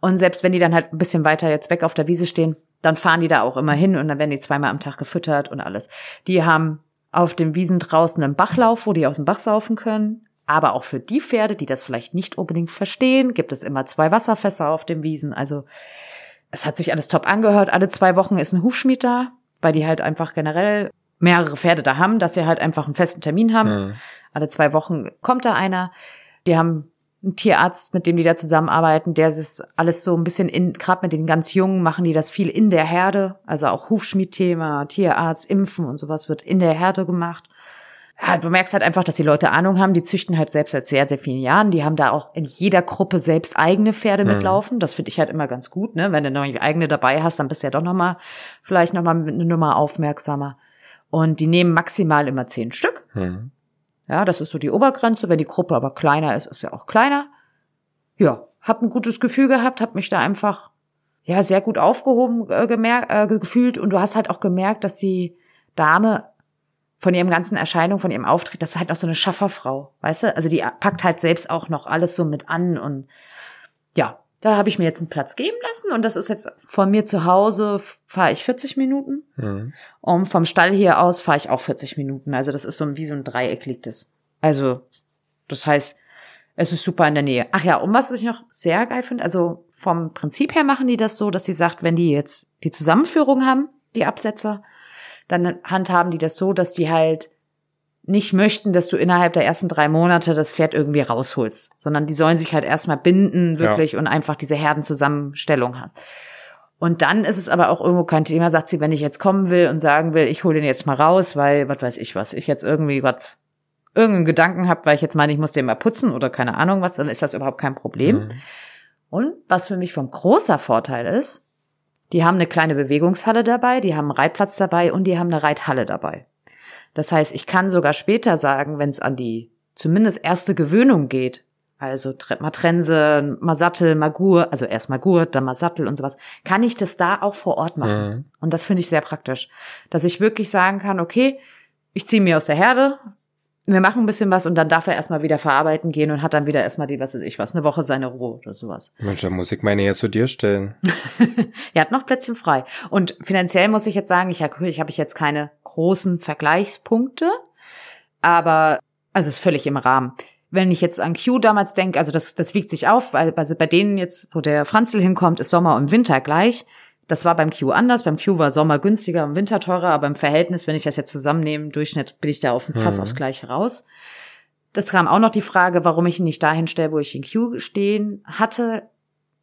Und selbst wenn die dann halt ein bisschen weiter jetzt weg auf der Wiese stehen, dann fahren die da auch immer hin und dann werden die zweimal am Tag gefüttert und alles. Die haben auf den Wiesen draußen einen Bachlauf, wo die aus dem Bach saufen können. Aber auch für die Pferde, die das vielleicht nicht unbedingt verstehen, gibt es immer zwei Wasserfässer auf den Wiesen. Also es hat sich alles top angehört. Alle zwei Wochen ist ein Hufschmied da, weil die halt einfach generell mehrere Pferde da haben, dass sie halt einfach einen festen Termin haben. Mhm. Alle zwei Wochen kommt da einer. Die haben einen Tierarzt, mit dem die da zusammenarbeiten, der ist alles so ein bisschen in, gerade mit den ganz Jungen machen die das viel in der Herde. Also auch Hufschmied-Thema, Tierarzt, Impfen und sowas wird in der Herde gemacht. Ja, du merkst halt einfach, dass die Leute Ahnung haben, die züchten halt selbst seit sehr, sehr vielen Jahren. Die haben da auch in jeder Gruppe selbst eigene Pferde Mhm. mitlaufen. Das finde ich halt immer ganz gut, ne? Wenn du noch eigene dabei hast, dann bist du ja doch noch mal, vielleicht noch mal mit eine Nummer aufmerksamer. Und die nehmen maximal immer zehn Stück. Mhm. Ja, das ist so die Obergrenze. Wenn die Gruppe aber kleiner ist, ist ja auch kleiner. Ja, hab ein gutes Gefühl gehabt, hab mich da einfach ja sehr gut aufgehoben äh, gemerkt, äh, gefühlt und du hast halt auch gemerkt, dass die Dame von ihrem ganzen Erscheinung, von ihrem Auftritt, das ist halt auch so eine Schafferfrau, weißt du? Also die packt halt selbst auch noch alles so mit an und ja, da habe ich mir jetzt einen Platz geben lassen und das ist jetzt von mir zu Hause fahre ich 40 Minuten Mhm. und vom Stall hier aus fahre ich auch 40 Minuten. Also das ist so ein, wie so ein Dreieck liegt es. Also das heißt, es ist super in der Nähe. Ach ja, und was ich noch sehr geil finde, also vom Prinzip her machen die das so, dass sie sagt, wenn die jetzt die Zusammenführung haben, die Absetzer, dann handhaben die das so, dass die halt nicht möchten, dass du innerhalb der ersten drei Monate das Pferd irgendwie rausholst, sondern die sollen sich halt erstmal binden, wirklich, und einfach diese Herdenzusammenstellung haben. Und dann ist es aber auch irgendwo kein Thema, sagt sie, wenn ich jetzt kommen will und sagen will, ich hole den jetzt mal raus, weil, was weiß ich was, ich jetzt irgendwie was, irgendeinen Gedanken habe, weil ich jetzt meine, ich muss den mal putzen oder keine Ahnung was, dann ist das überhaupt kein Problem. Mhm. Und was für mich von großer Vorteil ist, die haben eine kleine Bewegungshalle dabei, die haben einen Reitplatz dabei und die haben eine Reithalle dabei. Das heißt, ich kann sogar später sagen, wenn es an die zumindest erste Gewöhnung geht, also mal Trense, mal Sattel, mal Gurt, also erst mal Gurt, dann mal Sattel und sowas, kann ich das da auch vor Ort machen. Mhm. Und das finde ich sehr praktisch, dass ich wirklich sagen kann, okay, ich ziehe mir aus der Herde, wir machen ein bisschen was und dann darf er erstmal wieder verarbeiten gehen und hat dann wieder erstmal die, was weiß ich was, eine Woche seine Ruhe oder sowas. Mensch, da muss ich meine ja zu dir stellen. er hat noch Plätzchen frei. Und finanziell muss ich jetzt sagen, ich habe ich, hab ich jetzt keine großen Vergleichspunkte, aber also ist völlig im Rahmen. Wenn ich jetzt an Q damals denke, also das, das wiegt sich auf, weil also bei denen jetzt, wo der Franzl hinkommt, ist Sommer und Winter gleich. Das war beim Q anders. Beim Q war Sommer günstiger und Winter teurer, aber im Verhältnis, wenn ich das jetzt zusammennehme, im Durchschnitt bin ich da auf fast Mhm. aufs Gleiche raus. Das kam auch noch die Frage, warum ich ihn nicht dahin stelle, wo ich ihn Q stehen hatte.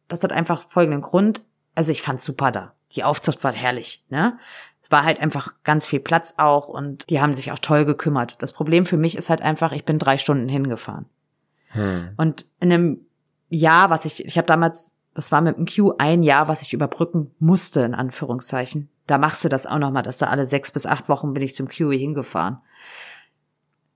Das hat einfach folgenden Grund. Also ich fand's super da. Die Aufzucht war herrlich, ne? Es war halt einfach ganz viel Platz auch und die haben sich auch toll gekümmert. Das Problem für mich ist halt einfach, ich bin drei Stunden hingefahren. Hm. Und in einem Jahr, was ich, ich habe damals, das war mit dem Q ein Jahr, was ich überbrücken musste, in Anführungszeichen. Da machst du das auch nochmal, dass da alle sechs bis acht Wochen bin ich zum QE hingefahren.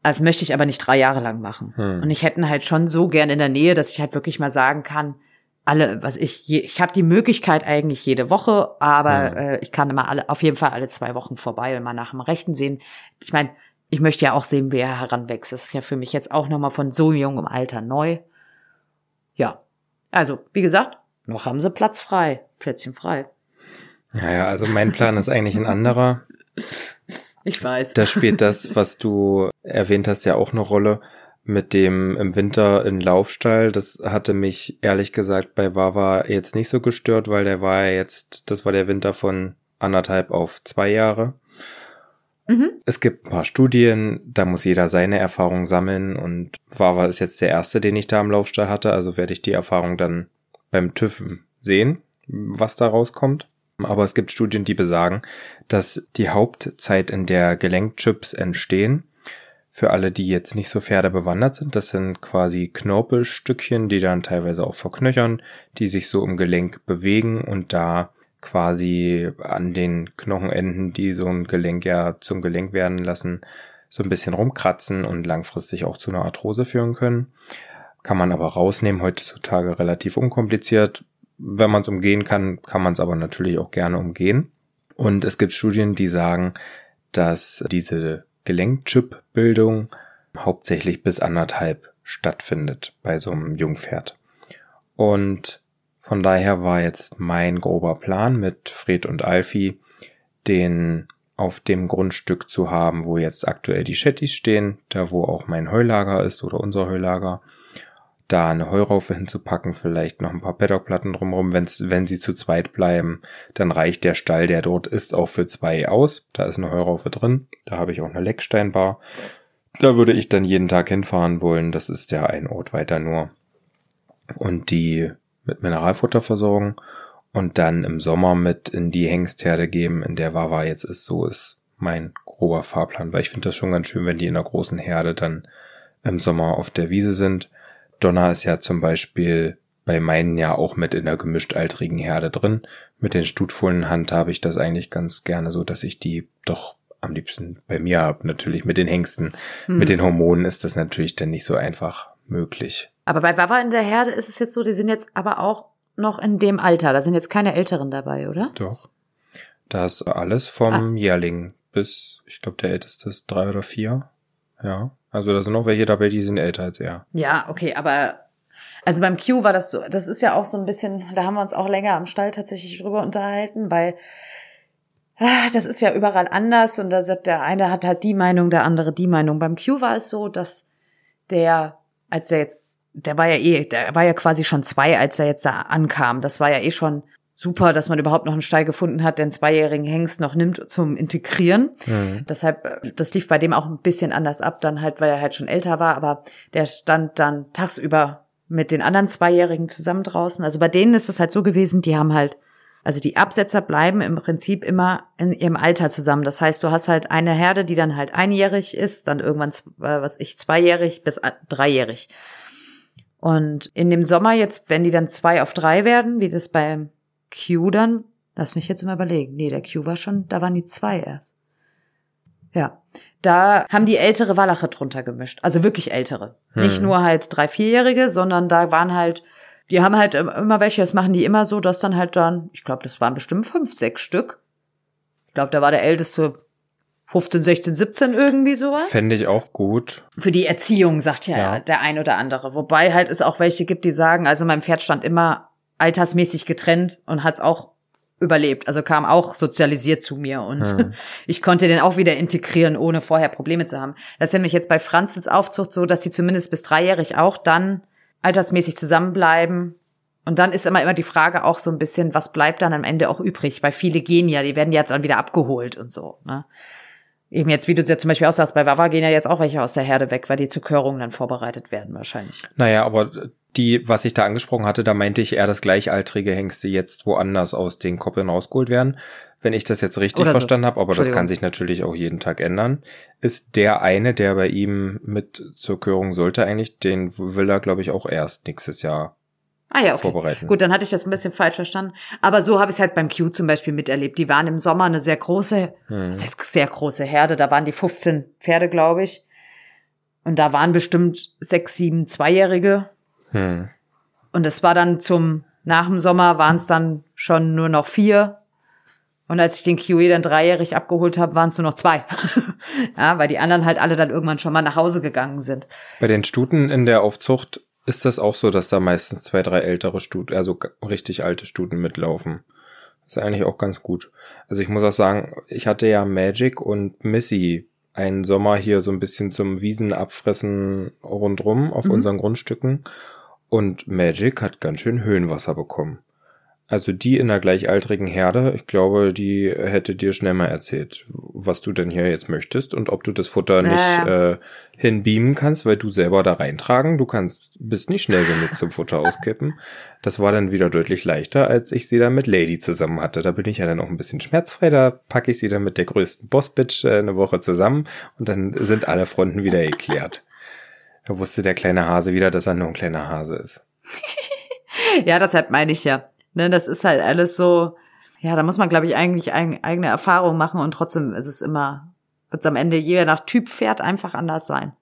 Das möchte ich aber nicht drei Jahre lang machen. Hm. Und ich hätte halt schon so gern in der Nähe, dass ich halt wirklich mal sagen kann, alle, was ich, ich habe die Möglichkeit eigentlich jede Woche, aber hm. äh, ich kann immer alle, auf jeden Fall alle zwei Wochen vorbei und mal nach dem Rechten sehen. Ich meine, ich möchte ja auch sehen, wie er heranwächst. Das ist ja für mich jetzt auch nochmal von so jungem Alter neu. Ja. Also, wie gesagt, noch haben sie Platz frei. Plätzchen frei. Naja, also mein Plan ist eigentlich ein anderer. Ich weiß. Da spielt das, was du erwähnt hast, ja auch eine Rolle mit dem im Winter in Laufstall. Das hatte mich ehrlich gesagt bei Wawa jetzt nicht so gestört, weil der war ja jetzt, das war der Winter von anderthalb auf zwei Jahre. Mhm. Es gibt ein paar Studien, da muss jeder seine Erfahrung sammeln und Wawa ist jetzt der erste, den ich da im Laufstall hatte, also werde ich die Erfahrung dann beim TÜV sehen, was da rauskommt. Aber es gibt Studien, die besagen, dass die Hauptzeit, in der Gelenkchips entstehen, für alle, die jetzt nicht so Pferde bewandert sind, das sind quasi Knorpelstückchen, die dann teilweise auch verknöchern, die sich so im Gelenk bewegen und da quasi an den Knochenenden, die so ein Gelenk ja zum Gelenk werden lassen, so ein bisschen rumkratzen und langfristig auch zu einer Arthrose führen können. Kann man aber rausnehmen, heutzutage relativ unkompliziert. Wenn man es umgehen kann, kann man es aber natürlich auch gerne umgehen. Und es gibt Studien, die sagen, dass diese Gelenkchip-Bildung hauptsächlich bis anderthalb stattfindet bei so einem Jungpferd. Und von daher war jetzt mein grober Plan mit Fred und Alfie, den auf dem Grundstück zu haben, wo jetzt aktuell die Chattys stehen, da wo auch mein Heulager ist oder unser Heulager, da eine Heuraufe hinzupacken, vielleicht noch ein paar Paddockplatten drumherum. Wenn's, wenn sie zu zweit bleiben, dann reicht der Stall, der dort ist, auch für zwei aus. Da ist eine Heuraufe drin. Da habe ich auch eine Lecksteinbar. Da würde ich dann jeden Tag hinfahren wollen. Das ist ja ein Ort weiter nur. Und die mit Mineralfutter versorgen und dann im Sommer mit in die Hengstherde geben, in der Wawa jetzt ist. So ist mein grober Fahrplan, weil ich finde das schon ganz schön, wenn die in einer großen Herde dann im Sommer auf der Wiese sind Donner ist ja zum Beispiel bei meinen ja auch mit in der gemischtaltrigen Herde drin. Mit den Stutfohlen Hand habe ich das eigentlich ganz gerne so, dass ich die doch am liebsten bei mir habe. Natürlich mit den Hengsten. Hm. Mit den Hormonen ist das natürlich dann nicht so einfach möglich. Aber bei Baba in der Herde ist es jetzt so, die sind jetzt aber auch noch in dem Alter. Da sind jetzt keine Älteren dabei, oder? Doch. Da ist alles vom ah. Jährling bis, ich glaube, der älteste ist drei oder vier. Ja. Also da sind noch welche dabei, die sind älter als er. Ja, okay, aber also beim Q war das so, das ist ja auch so ein bisschen, da haben wir uns auch länger am Stall tatsächlich drüber unterhalten, weil ah, das ist ja überall anders und da sagt der eine hat halt die Meinung, der andere die Meinung. Beim Q war es so, dass der, als der jetzt, der war ja eh, der war ja quasi schon zwei, als er jetzt da ankam. Das war ja eh schon super, dass man überhaupt noch einen Stall gefunden hat, der einen zweijährigen Hengst noch nimmt zum Integrieren. Mhm. Deshalb, äh, das lief bei dem auch ein bisschen anders ab, dann halt, weil er halt schon älter war, aber der stand dann tagsüber mit den anderen Zweijährigen zusammen draußen. Also bei denen ist es halt so gewesen, die haben halt, also die Absetzer bleiben im Prinzip immer in ihrem Alter zusammen. Das heißt, du hast halt eine Herde, die dann halt einjährig ist, dann irgendwann, äh, was ich, zweijährig bis dreijährig. Und in dem Sommer jetzt, wenn die dann zwei auf drei werden, wie das beim Q dann, lass mich jetzt mal überlegen. Nee, der Q war schon, da waren die zwei erst. Ja. Da haben die ältere Wallache drunter gemischt. Also wirklich ältere. Hm. Nicht nur halt drei, vierjährige, sondern da waren halt, die haben halt immer welche, das machen die immer so, dass dann halt dann, ich glaube, das waren bestimmt fünf, sechs Stück. Ich glaube, da war der älteste 15, 16, 17 irgendwie sowas. Fände ich auch gut. Für die Erziehung, sagt ja, ja, der ein oder andere. Wobei halt es auch welche gibt, die sagen, also mein Pferd stand immer altersmäßig getrennt und hat es auch überlebt. Also kam auch sozialisiert zu mir und hm. ich konnte den auch wieder integrieren, ohne vorher Probleme zu haben. Das ist nämlich jetzt bei Franzels Aufzucht so, dass sie zumindest bis dreijährig auch dann altersmäßig zusammenbleiben. Und dann ist immer immer die Frage auch so ein bisschen, was bleibt dann am Ende auch übrig? Weil viele gehen ja, die werden ja dann wieder abgeholt und so. Ne? Eben jetzt, wie du ja zum Beispiel auch sagst, bei Wawa gehen ja jetzt auch welche aus der Herde weg, weil die zur Körung dann vorbereitet werden wahrscheinlich. Naja, aber die, was ich da angesprochen hatte, da meinte ich eher, dass gleichaltrige Hengste jetzt woanders aus den Koppeln rausgeholt werden. Wenn ich das jetzt richtig so. verstanden habe, aber das kann sich natürlich auch jeden Tag ändern, ist der eine, der bei ihm mit zur Körung sollte eigentlich, den will er, glaube ich, auch erst nächstes Jahr Ah ja, okay. vorbereiten. Gut, dann hatte ich das ein bisschen falsch verstanden. Aber so habe ich es halt beim Q zum Beispiel miterlebt. Die waren im Sommer eine sehr große, Hm. das heißt sehr große Herde. Da waren die 15 Pferde, glaube ich. Und da waren bestimmt sechs, sieben Zweijährige. Hm. Und es war dann zum, nach dem Sommer waren es dann schon nur noch vier. Und als ich den QE dann dreijährig abgeholt habe, waren es nur noch zwei. ja, weil die anderen halt alle dann irgendwann schon mal nach Hause gegangen sind. Bei den Stuten in der Aufzucht ist das auch so, dass da meistens zwei, drei ältere Stuten, also richtig alte Stuten mitlaufen. Das ist eigentlich auch ganz gut. Also ich muss auch sagen, ich hatte ja Magic und Missy einen Sommer hier so ein bisschen zum Wiesenabfressen rundrum auf Mhm. unseren Grundstücken. Und Magic hat ganz schön Höhenwasser bekommen. Also die in der gleichaltrigen Herde, ich glaube, die hätte dir schnell mal erzählt, was du denn hier jetzt möchtest und ob du das Futter nicht Ja, äh, hinbeamen kannst, weil du selber da reintragen. Du kannst, bist nicht schnell genug zum Futter auskippen. Das war dann wieder deutlich leichter, als ich sie dann mit Lady zusammen hatte. Da bin ich ja dann auch ein bisschen schmerzfrei. Da packe ich sie dann mit der größten Bossbitch äh, eine Woche zusammen und dann sind alle Fronten wieder geklärt. Da wusste der kleine Hase wieder, dass er nur ein kleiner Hase ist. Ja, deshalb meine ich ja. Ne, das ist halt alles so, ja, da muss man, glaube ich, eigentlich eig eigene Erfahrung machen und trotzdem ist es immer, wird es am Ende je nach Typ Pferd einfach anders sein.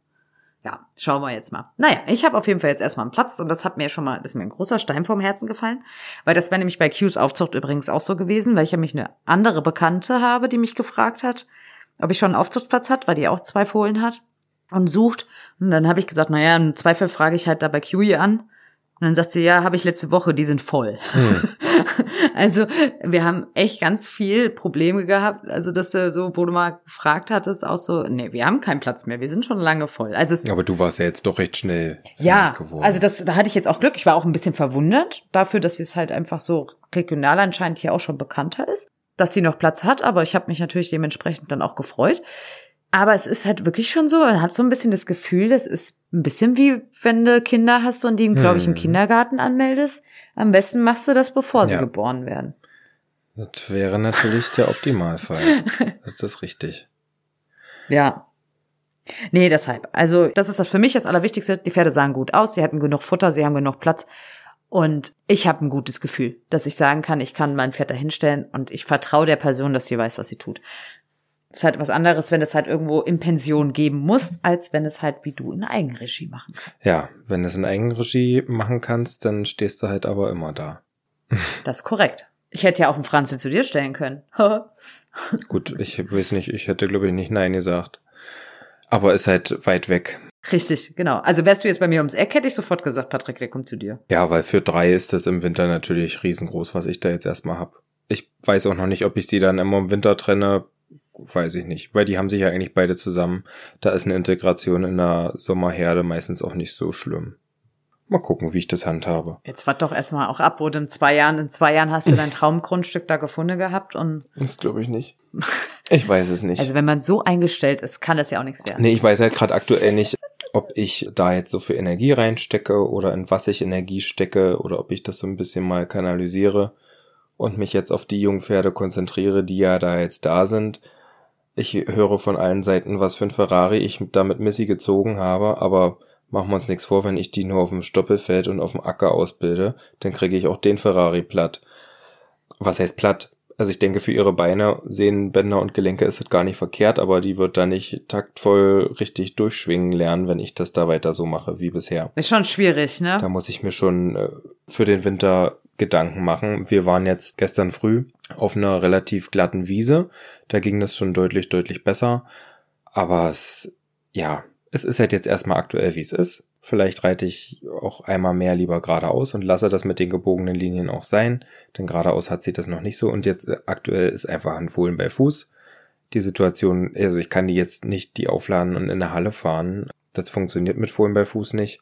Ja, schauen wir jetzt mal. Naja, ich habe auf jeden Fall jetzt erstmal einen Platz und das hat mir schon mal, das ist mir ein großer Stein vom Herzen gefallen, weil das wäre nämlich bei Q's Aufzucht übrigens auch so gewesen, weil ich ja mich eine andere Bekannte habe, die mich gefragt hat, ob ich schon einen Aufzuchtsplatz hat, weil die auch zwei Fohlen hat und sucht. Und dann habe ich gesagt, naja, im Zweifel frage ich halt da bei Q hier an. Und dann sagt sie, ja, habe ich letzte Woche, die sind voll. Hm. Also wir haben echt ganz viel Probleme gehabt. Also dass du so, wo du mal gefragt hattest, auch so, nee, wir haben keinen Platz mehr, wir sind schon lange voll. Also es, Aber du warst ja jetzt doch recht schnell ja, also das, da hatte ich jetzt auch Glück. Ich war auch ein bisschen verwundert dafür, dass es halt einfach so regional anscheinend hier auch schon bekannter ist, dass sie noch Platz hat. Aber ich habe mich natürlich dementsprechend dann auch gefreut. Aber es ist halt wirklich schon so, man hat so ein bisschen das Gefühl, das ist ein bisschen wie wenn du Kinder hast und die, glaube ich, im Hm. Kindergarten anmeldest. Am besten machst du das, bevor sie Ja. geboren werden. Das wäre natürlich der Optimalfall. Das ist richtig. Ja. Nee, deshalb. Also, das ist das für mich das Allerwichtigste. Die Pferde sahen gut aus, sie hatten genug Futter, sie haben genug Platz. Und ich habe ein gutes Gefühl, dass ich sagen kann, ich kann mein Pferd da hinstellen und ich vertraue der Person, dass sie weiß, was sie tut. Ist halt was anderes, wenn es halt irgendwo in Pension geben muss, als wenn es halt wie du in Eigenregie machen kannst. Ja, wenn du es in Eigenregie machen kannst, dann stehst du halt aber immer da. Das ist korrekt. Ich hätte ja auch einen Franzi zu dir stellen können. Gut, ich weiß nicht, ich hätte glaube ich nicht Nein gesagt. Aber ist halt weit weg. Richtig, genau. Also wärst du jetzt bei mir ums Eck, hätte ich sofort gesagt, Patrick, der kommt zu dir. Ja, weil für drei ist das im Winter natürlich riesengroß, was ich da jetzt erstmal hab. Ich weiß auch noch nicht, ob ich die dann immer im Winter trenne. Weiß ich nicht, weil die haben sich ja eigentlich beide zusammen. Da ist eine Integration in der Sommerherde meistens auch nicht so schlimm. Mal gucken, wie ich das handhabe. Jetzt wart doch erstmal auch ab, wo du in zwei Jahren, in zwei Jahren hast du dein Traumgrundstück da gefunden gehabt und Das glaube ich nicht. Ich weiß es nicht. also wenn man so eingestellt ist, kann das ja auch nichts werden. Nee, ich weiß halt gerade aktuell nicht, ob ich da jetzt so viel Energie reinstecke oder in was ich Energie stecke oder ob ich das so ein bisschen mal kanalisiere und mich jetzt auf die Jungpferde konzentriere, die ja da jetzt da sind. Ich höre von allen Seiten, was für ein Ferrari ich da mit Missy gezogen habe, aber machen wir uns nichts vor, wenn ich die nur auf dem Stoppelfeld und auf dem Acker ausbilde, dann kriege ich auch den Ferrari platt. Was heißt platt? Also ich denke, für ihre Beine, Sehnenbänder und Gelenke ist es gar nicht verkehrt, aber die wird da nicht taktvoll richtig durchschwingen lernen, wenn ich das da weiter so mache wie bisher. Ist schon schwierig, ne? Da muss ich mir schon äh, für den Winter Gedanken machen. Wir waren jetzt gestern früh auf einer relativ glatten Wiese. Da ging das schon deutlich, deutlich besser. Aber es, ja, es ist halt jetzt erstmal aktuell, wie es ist. Vielleicht reite ich auch einmal mehr lieber geradeaus und lasse das mit den gebogenen Linien auch sein. Denn geradeaus hat sie das noch nicht so. Und jetzt äh, aktuell ist einfach ein Fohlen bei Fuß. Die Situation, also ich kann die jetzt nicht die aufladen und in der Halle fahren. Das funktioniert mit Fohlen bei Fuß nicht.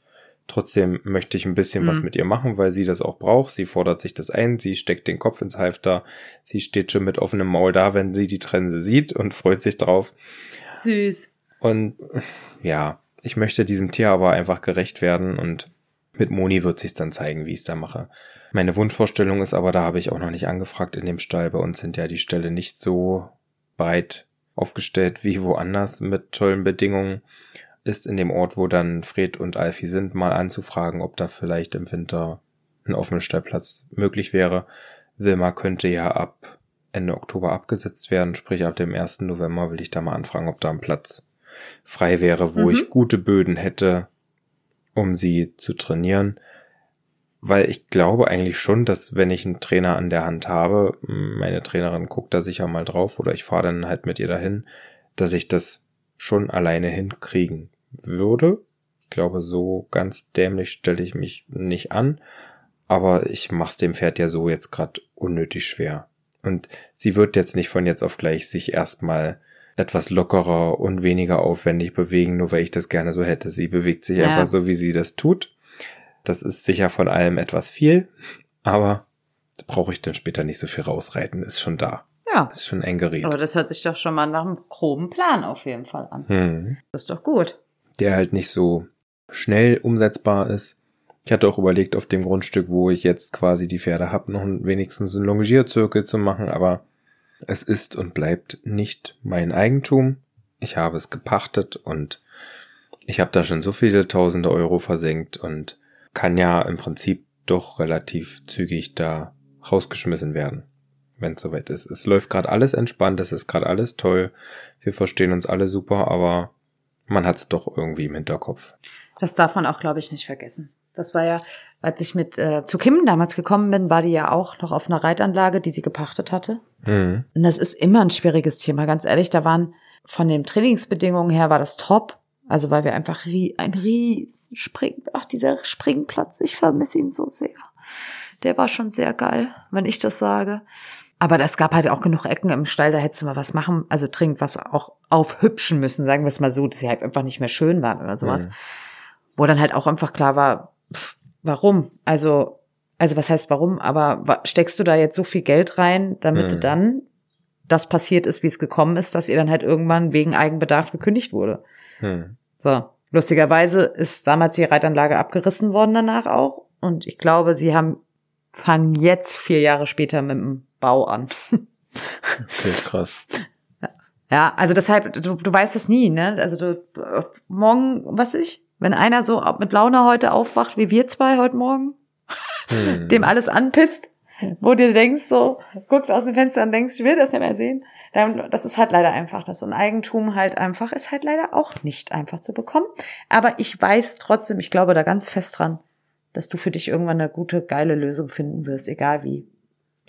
Trotzdem möchte ich ein bisschen was Mhm. mit ihr machen, weil sie das auch braucht. Sie fordert sich das ein, sie steckt den Kopf ins Halfter, sie steht schon mit offenem Maul da, wenn sie die Trense sieht und freut sich drauf. Süß. Und ja, ich möchte diesem Tier aber einfach gerecht werden und Mit Moni wird sich's dann zeigen, wie ich es da mache. Meine Wunschvorstellung ist aber, da habe ich auch noch nicht angefragt in dem Stall. Bei uns sind ja die Ställe nicht so breit aufgestellt wie woanders mit tollen Bedingungen. Ist in dem Ort, wo dann Fred und Alfie sind, mal anzufragen, ob da vielleicht im Winter ein offener Stellplatz möglich wäre. Wilma könnte ja ab Ende Oktober abgesetzt werden, sprich ab dem 1. November will ich da mal anfragen, ob da ein Platz frei wäre, wo mhm. ich gute Böden hätte, um sie zu trainieren. Weil ich glaube eigentlich schon, dass wenn ich einen Trainer an der Hand habe, meine Trainerin guckt da sicher mal drauf oder ich fahre dann halt mit ihr dahin, dass ich das schon alleine hinkriegen würde. Ich glaube, so ganz dämlich stelle ich mich nicht an, aber ich mach's dem Pferd ja so jetzt gerade unnötig schwer. Und sie wird jetzt nicht von jetzt auf gleich sich erstmal etwas lockerer und weniger aufwendig bewegen, nur weil ich das gerne so hätte. Sie bewegt sich ja. einfach so, wie sie das tut. Das ist sicher von allem etwas viel, aber brauche ich dann später nicht so viel rausreiten, ist schon da. Ja. Ist schon ein Gerät. Aber das hört sich doch schon mal nach einem groben Plan auf jeden Fall an. Hm. Das ist doch gut. Der halt nicht so schnell umsetzbar ist. Ich hatte auch überlegt, auf dem Grundstück, wo ich jetzt quasi die Pferde habe, noch wenigstens einen Longierzirkel zu machen, aber es ist und bleibt nicht mein Eigentum. Ich habe es gepachtet und ich habe da schon so viele tausende Euro versenkt und kann ja im Prinzip doch relativ zügig da rausgeschmissen werden, wenn es soweit ist. Es läuft gerade alles entspannt, es ist gerade alles toll, wir verstehen uns alle super, aber man hat es doch irgendwie im Hinterkopf. Das darf man auch, glaube ich, nicht vergessen. Das war ja, als ich mit äh, zu Kim damals gekommen bin, war die ja auch noch auf einer Reitanlage, die sie gepachtet hatte. Mhm. Und das ist immer ein schwieriges Thema, ganz ehrlich. Da waren von den Trainingsbedingungen her war das top. Also weil wir einfach rie ein riesen Spring, ach dieser Springplatz, ich vermisse ihn so sehr. Der war schon sehr geil, wenn ich das sage. Aber es gab halt auch genug Ecken im Stall, da hättest du mal was machen, also dringend was auch aufhübschen müssen, sagen wir es mal so, dass sie halt einfach nicht mehr schön waren oder sowas. Mhm. Wo dann halt auch einfach klar war, pff, warum? Also, also was heißt warum? Aber steckst du da jetzt so viel Geld rein, damit mhm. dann das passiert ist, wie es gekommen ist, dass ihr dann halt irgendwann wegen Eigenbedarf gekündigt wurde? Mhm. So. Lustigerweise ist damals die Reitanlage abgerissen worden danach auch. Und ich glaube, sie haben, fangen jetzt vier Jahre später mit dem Bau an. Okay, krass. Ja, also deshalb, du, du weißt es nie, ne? Also du, morgen, was ich, wenn einer so mit Laune heute aufwacht, wie wir zwei heute Morgen, hm. dem alles anpisst, wo du denkst so, guckst aus dem Fenster und denkst, ich will das nicht mehr sehen. Dann, das ist halt leider einfach, dass so ein Eigentum halt einfach ist halt leider auch nicht einfach zu bekommen. Aber ich weiß trotzdem, ich glaube da ganz fest dran, dass du für dich irgendwann eine gute, geile Lösung finden wirst, egal wie.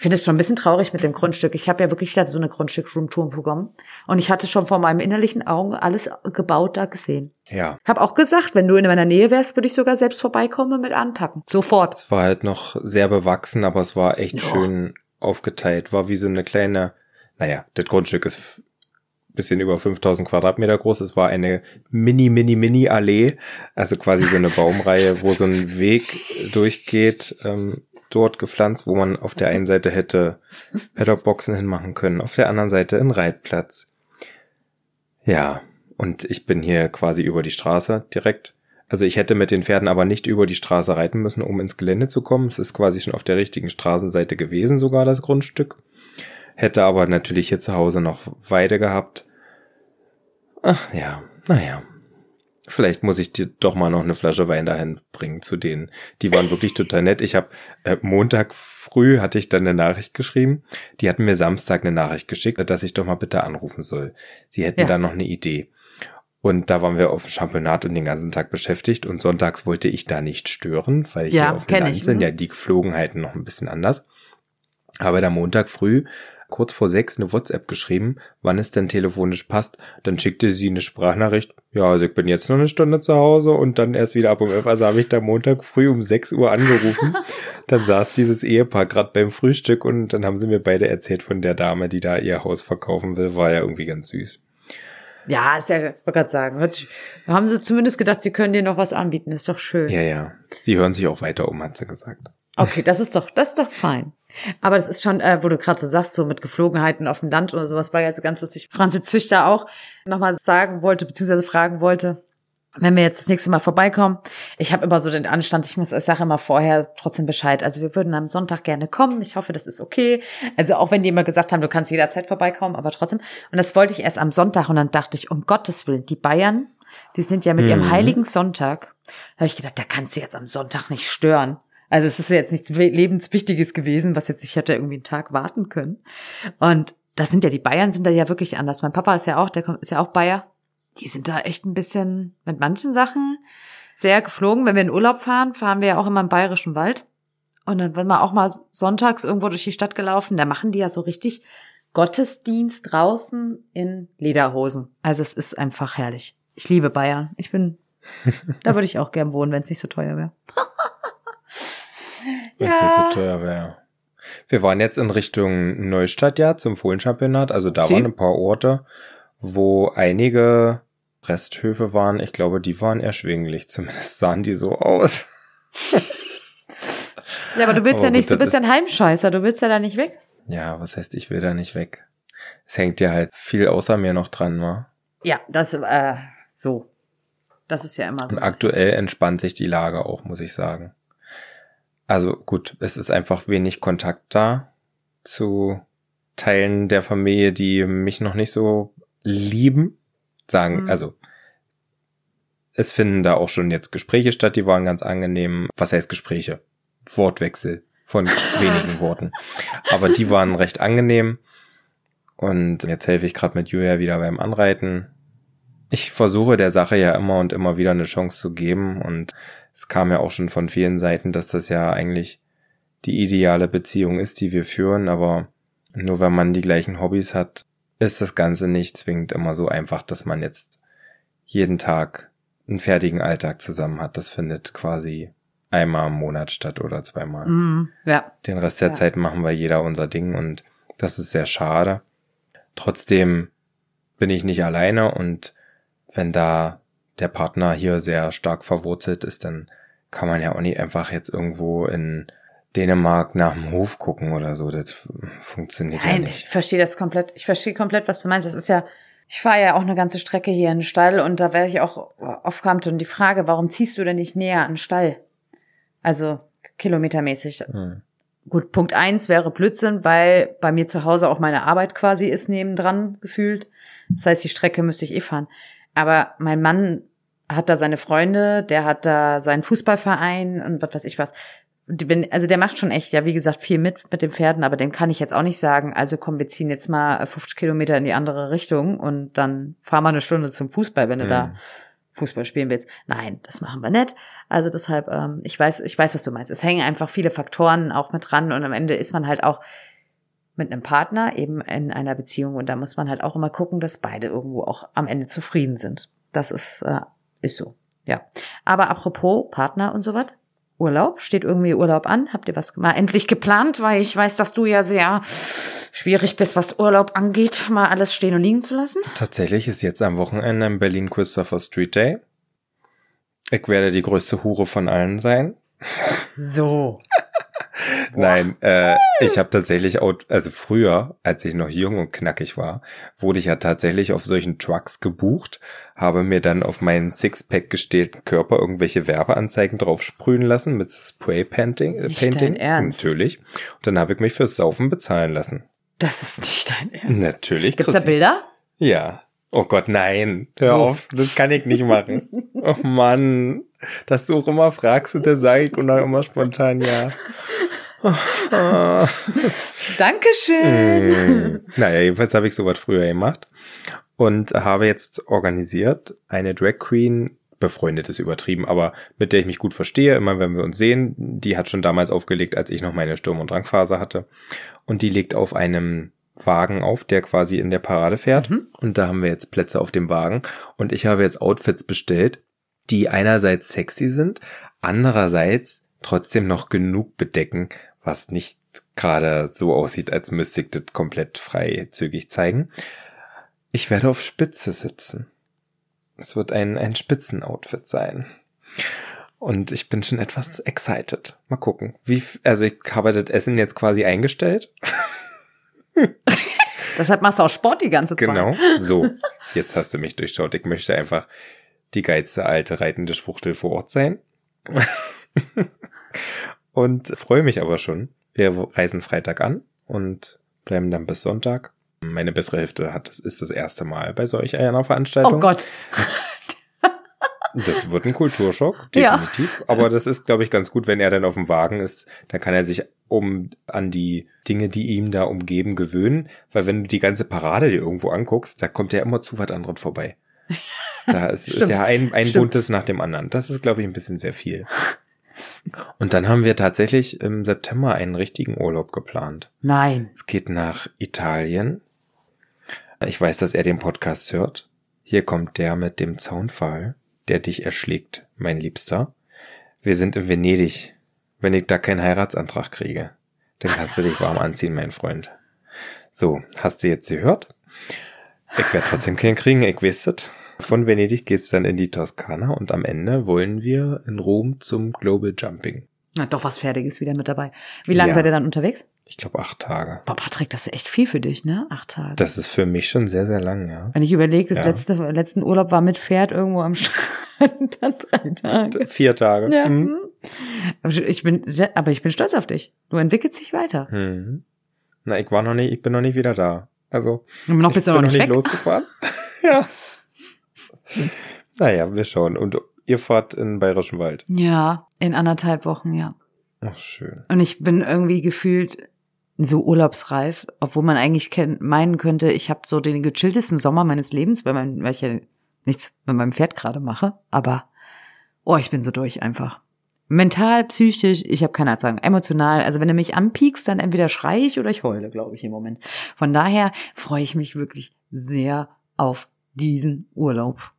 Ich finde es schon ein bisschen traurig mit dem Grundstück. Ich habe ja wirklich so eine Grundstück-Roomtour bekommen. Und ich hatte schon vor meinem innerlichen Augen alles gebaut da gesehen. Ja. Hab auch gesagt, wenn du in meiner Nähe wärst, würde ich sogar selbst vorbeikommen und mit anpacken. Sofort. Es war halt noch sehr bewachsen, aber es war echt ja. schön aufgeteilt. War wie so eine kleine, naja, das Grundstück ist bisschen über 5000 Quadratmeter groß. Es war eine mini, mini, mini Allee, also quasi so eine Baumreihe, wo so ein Weg durchgeht, ähm, dort gepflanzt, wo man auf der einen Seite hätte Paddockboxen hinmachen können, auf der anderen Seite einen Reitplatz. Ja, und ich bin hier quasi über die Straße direkt. Also ich hätte mit den Pferden aber nicht über die Straße reiten müssen, um ins Gelände zu kommen. Es ist quasi schon auf der richtigen Straßenseite gewesen, sogar das Grundstück. Hätte aber natürlich hier zu Hause noch Weide gehabt. Ach ja, naja. Vielleicht muss ich dir doch mal noch eine Flasche Wein dahin bringen zu denen. Die waren wirklich total nett. Ich habe äh, Montag früh hatte ich dann eine Nachricht geschrieben. Die hatten mir Samstag eine Nachricht geschickt, dass ich doch mal bitte anrufen soll. Sie hätten ja. da noch eine Idee. Und da waren wir auf dem Championat und den ganzen Tag beschäftigt und sonntags wollte ich da nicht stören, weil ja, hier auf dem Land ich, sind mhm. ja die Geflogenheiten noch ein bisschen anders. Aber der Montag früh kurz vor sechs eine WhatsApp geschrieben, wann es denn telefonisch passt. Dann schickte sie eine Sprachnachricht. Ja, also ich bin jetzt noch eine Stunde zu Hause und dann erst wieder ab um elf. Also habe ich da Montag früh um sechs Uhr angerufen. dann saß dieses Ehepaar gerade beim Frühstück und dann haben sie mir beide erzählt von der Dame, die da ihr Haus verkaufen will. War ja irgendwie ganz süß. Ja, ist ja, ich wollte gerade sagen, hört sich, haben sie zumindest gedacht, sie können dir noch was anbieten, ist doch schön. Ja, ja. Sie hören sich auch weiter um, hat sie gesagt. Okay, das ist doch, das ist doch fein. Aber es ist schon, äh, wo du gerade so sagst, so mit Geflogenheiten auf dem Land oder sowas, war jetzt ganz lustig. Franzi Züchter auch nochmal sagen wollte, beziehungsweise fragen wollte, wenn wir jetzt das nächste Mal vorbeikommen, ich habe immer so den Anstand, ich muss, ich sage immer vorher trotzdem Bescheid. Also wir würden am Sonntag gerne kommen. Ich hoffe, das ist okay. Also auch wenn die immer gesagt haben, du kannst jederzeit vorbeikommen, aber trotzdem. Und das wollte ich erst am Sonntag und dann dachte ich, um Gottes Willen, die Bayern, die sind ja mit ihrem Mhm. heiligen Sonntag. Da habe ich gedacht, da kannst du jetzt am Sonntag nicht stören. Also es ist ja jetzt nichts lebenswichtiges gewesen, was jetzt ich hätte irgendwie einen Tag warten können. Und das sind ja die Bayern sind da ja wirklich anders. Mein Papa ist ja auch, der kommt, ist ja auch Bayer. Die sind da echt ein bisschen mit manchen Sachen sehr geflogen. Wenn wir in Urlaub fahren, fahren wir ja auch immer im bayerischen Wald. Und dann werden wir auch mal sonntags irgendwo durch die Stadt gelaufen. Da machen die ja so richtig Gottesdienst draußen in Lederhosen. Also es ist einfach herrlich. Ich liebe Bayern. Ich bin, da würde ich auch gern wohnen, wenn es nicht so teuer wäre. Wenn es nicht so teuer wäre. Wir waren jetzt in Richtung Neustadt ja zum Fohlenchampionat. Also da Sie? waren ein paar Orte, wo einige Resthöfe waren. Ich glaube, die waren erschwinglich. Zumindest sahen die so aus. Ja, aber du willst Aber ja nicht, gut, du bist ja ein Heimscheißer, du willst ja da nicht weg. Ja, was heißt, ich will da nicht weg. Es hängt ja halt viel außer mir noch dran, wa? Ja, das, äh, so. Das ist ja immer so. Und aktuell entspannt sich die Lage auch, muss ich sagen. Also gut, es ist einfach wenig Kontakt da zu Teilen der Familie, die mich noch nicht so lieben. Sagen, Mhm. also es finden da auch schon jetzt Gespräche statt, die waren ganz angenehm. Was heißt Gespräche? Wortwechsel von wenigen Worten. Aber die waren recht angenehm. Und jetzt helfe ich gerade mit Julia wieder beim Anreiten. Ich versuche der Sache ja immer und immer wieder eine Chance zu geben. Und es kam ja auch schon von vielen Seiten, dass das ja eigentlich die ideale Beziehung ist, die wir führen. Aber nur wenn man die gleichen Hobbys hat, ist das Ganze nicht zwingend immer so einfach, dass man jetzt jeden Tag einen fertigen Alltag zusammen hat. Das findet quasi einmal im Monat statt oder zweimal. Mhm, ja. Den Rest der Ja. Zeit machen wir jeder unser Ding und das ist sehr schade. Trotzdem bin ich nicht alleine und wenn da der Partner hier sehr stark verwurzelt ist, dann kann man ja auch nicht einfach jetzt irgendwo in Dänemark nach dem Hof gucken oder so. Das funktioniert ja Nein, ich nicht. verstehe das komplett. Ich verstehe komplett, was du meinst. Das ist ja, ich fahre ja auch eine ganze Strecke hier in den Stall und da werde ich auch oft kommt und die Frage, warum ziehst du denn nicht näher an den Stall? Also kilometermäßig. Hm. Gut, Punkt eins wäre Blödsinn, weil bei mir zu Hause auch meine Arbeit quasi ist nebendran gefühlt. Das heißt, die Strecke müsste ich eh fahren. Aber mein Mann hat da seine Freunde, der hat da seinen Fußballverein und was weiß ich was. Also der macht schon echt, ja, wie gesagt, viel mit mit den Pferden, aber dem kann ich jetzt auch nicht sagen, also komm, wir ziehen jetzt mal 50 Kilometer in die andere Richtung und dann fahr mal eine Stunde zum Fußball, wenn du da Hm. Fußball spielen willst. Nein, das machen wir nicht. Also deshalb, ähm, ich weiß, ich weiß, was du meinst. Es hängen einfach viele Faktoren auch mit dran und am Ende ist man halt auch mit einem Partner eben in einer Beziehung und da muss man halt auch immer gucken, dass beide irgendwo auch am Ende zufrieden sind. Das ist, äh, ist so. Ja. Aber apropos Partner und sowas. Urlaub, steht irgendwie Urlaub an? Habt ihr was mal endlich geplant? Weil ich weiß, dass du ja sehr schwierig bist, was Urlaub angeht, mal alles stehen und liegen zu lassen. Tatsächlich ist jetzt am Wochenende in Berlin Christopher Street Day. Ich werde die größte Hure von allen sein. So. Nein, äh, ich habe tatsächlich auch, also früher, als ich noch jung und knackig war, wurde ich ja tatsächlich auf solchen Trucks gebucht, habe mir dann auf meinen Sixpack gestählten Körper irgendwelche Werbeanzeigen drauf sprühen lassen mit Spray Painting. Äh, Painting. dein Ernst? Natürlich. Und dann habe ich mich fürs Saufen bezahlen lassen. Das ist nicht dein Ernst. Natürlich. Gibt's da Chrissy. Bilder? Ja. Oh Gott, nein. Hör So. auf. Das kann ich nicht machen. oh Mann. Dass du auch immer fragst, der sage ich und dann immer spontan ja. Dankeschön. Hm. Naja, jedenfalls habe ich sowas früher gemacht und habe jetzt organisiert eine Drag Queen, befreundet ist übertrieben, aber mit der ich mich gut verstehe, immer wenn wir uns sehen, die hat schon damals aufgelegt, als ich noch meine Sturm- und Drangphase hatte und die legt auf einem Wagen auf, der quasi in der Parade fährt und da haben wir jetzt Plätze auf dem Wagen und ich habe jetzt Outfits bestellt, die einerseits sexy sind, andererseits trotzdem noch genug bedecken, was nicht gerade so aussieht, als müsste ich das komplett freizügig zeigen. Ich werde auf Spitze sitzen. Es wird ein, ein Spitzenoutfit sein. Und ich bin schon etwas excited. Mal gucken. Wie, also ich habe das Essen jetzt quasi eingestellt. Deshalb machst du auch Sport die ganze Zeit. Genau. So. Jetzt hast du mich durchschaut. Ich möchte einfach die geilste alte reitende Schwuchtel vor Ort sein. und freue mich aber schon. Wir reisen Freitag an und bleiben dann bis Sonntag. Meine bessere Hälfte hat, ist das erste Mal bei solch einer Veranstaltung. Oh Gott. Das wird ein Kulturschock, Ja. definitiv. Aber das ist, glaube ich, ganz gut, wenn er dann auf dem Wagen ist. Dann kann er sich um an die Dinge, die ihm da umgeben, gewöhnen. Weil wenn du die ganze Parade dir irgendwo anguckst, da kommt ja immer zu was anderem vorbei. Da ist, ist ja ein, ein Stimmt. buntes nach dem anderen. Das ist, glaube ich, ein bisschen sehr viel. Und dann haben wir tatsächlich im September einen richtigen Urlaub geplant. Nein. Es geht nach Italien. Ich weiß, dass er den Podcast hört. Hier kommt der mit dem Zaunpfahl, der dich erschlägt, mein Liebster. Wir sind in Venedig. Wenn ich da keinen Heiratsantrag kriege, dann kannst du dich warm anziehen, mein Freund. So, hast du jetzt gehört? Ich werde trotzdem keinen kriegen, ich weiß das. Von Venedig geht's dann in die Toskana und am Ende wollen wir in Rom zum Global Jumping. Na, doch was Fertiges wieder mit dabei. Wie lange Ja. seid ihr dann unterwegs? Ich glaube acht Tage. Boah, Patrick, das ist echt viel für dich, ne? Acht Tage. Das ist für mich schon sehr, sehr lang, ja. Wenn ich überlege, das Ja. letzte, letzten Urlaub war mit Pferd irgendwo am Strand, dann drei Tage. Vier Tage. Ja. Mhm. hm. Aber ich bin, sehr- aber ich bin stolz auf dich. Du entwickelst dich weiter. Mhm. Na, ich war noch nicht, ich bin noch nicht wieder da. Also, noch ich bist du bin noch nicht weg. losgefahren. ja. Naja, wir schauen. Und ihr fahrt in Bayerischen Wald. Ja, in anderthalb Wochen, ja. Ach, schön. Und ich bin irgendwie gefühlt so urlaubsreif, obwohl man eigentlich meinen könnte, ich habe so den gechilltesten Sommer meines Lebens, weil, mein, weil ich ja nichts mit meinem Pferd gerade mache. Aber, oh, ich bin so durch einfach. Mental, psychisch, ich habe keine Ahnung, sagen, emotional. Also wenn du mich anpiekst, dann entweder schreie ich oder ich heule, glaube ich, im Moment. Von daher freue ich mich wirklich sehr auf diesen Urlaub,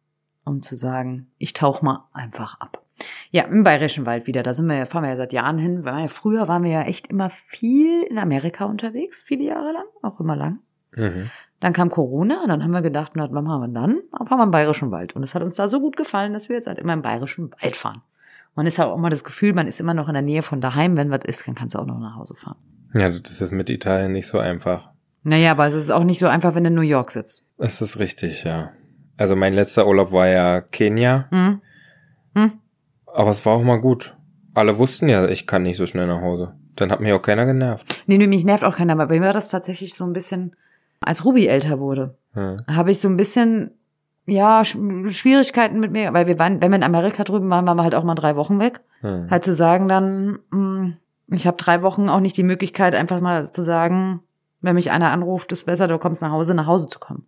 um zu sagen, ich tauch mal einfach ab. Ja, im Bayerischen Wald wieder. Da sind wir, ja- fahren wir ja seit Jahren hin. Weil früher waren wir ja echt immer viel in Amerika unterwegs, viele Jahre lang, auch immer lang. Mhm. Dann kam Corona und dann haben wir gedacht, na, was machen wir dann? Dann fahren wir im Bayerischen Wald. Und es hat uns da so gut gefallen, dass wir jetzt halt immer im Bayerischen Wald fahren. Man ist auch immer das Gefühl, man ist immer noch in der Nähe von daheim. Wenn was ist, dann kannst du auch noch nach Hause fahren. Ja, das ist mit Italien nicht so einfach. Naja, aber es ist auch nicht so einfach, wenn du in New York sitzt. Das ist richtig, ja. Also mein letzter Urlaub war ja Kenia, Hm? Hm? aber es war auch mal gut. Alle wussten ja, ich kann nicht so schnell nach Hause. Dann hat mich auch keiner genervt. Nee, nee, mich nervt auch keiner. Aber bei mir war das tatsächlich so ein bisschen, als Ruby älter wurde. Hm. habe ich so ein bisschen ja Sch- Schwierigkeiten mit mir, weil wir waren, wenn wir in Amerika drüben waren, waren wir halt auch mal drei Wochen weg. Hm. Halt zu sagen dann, mh, ich habe drei Wochen auch nicht die Möglichkeit, einfach mal zu sagen, wenn mich einer anruft, ist besser, du kommst nach Hause, nach Hause zu kommen.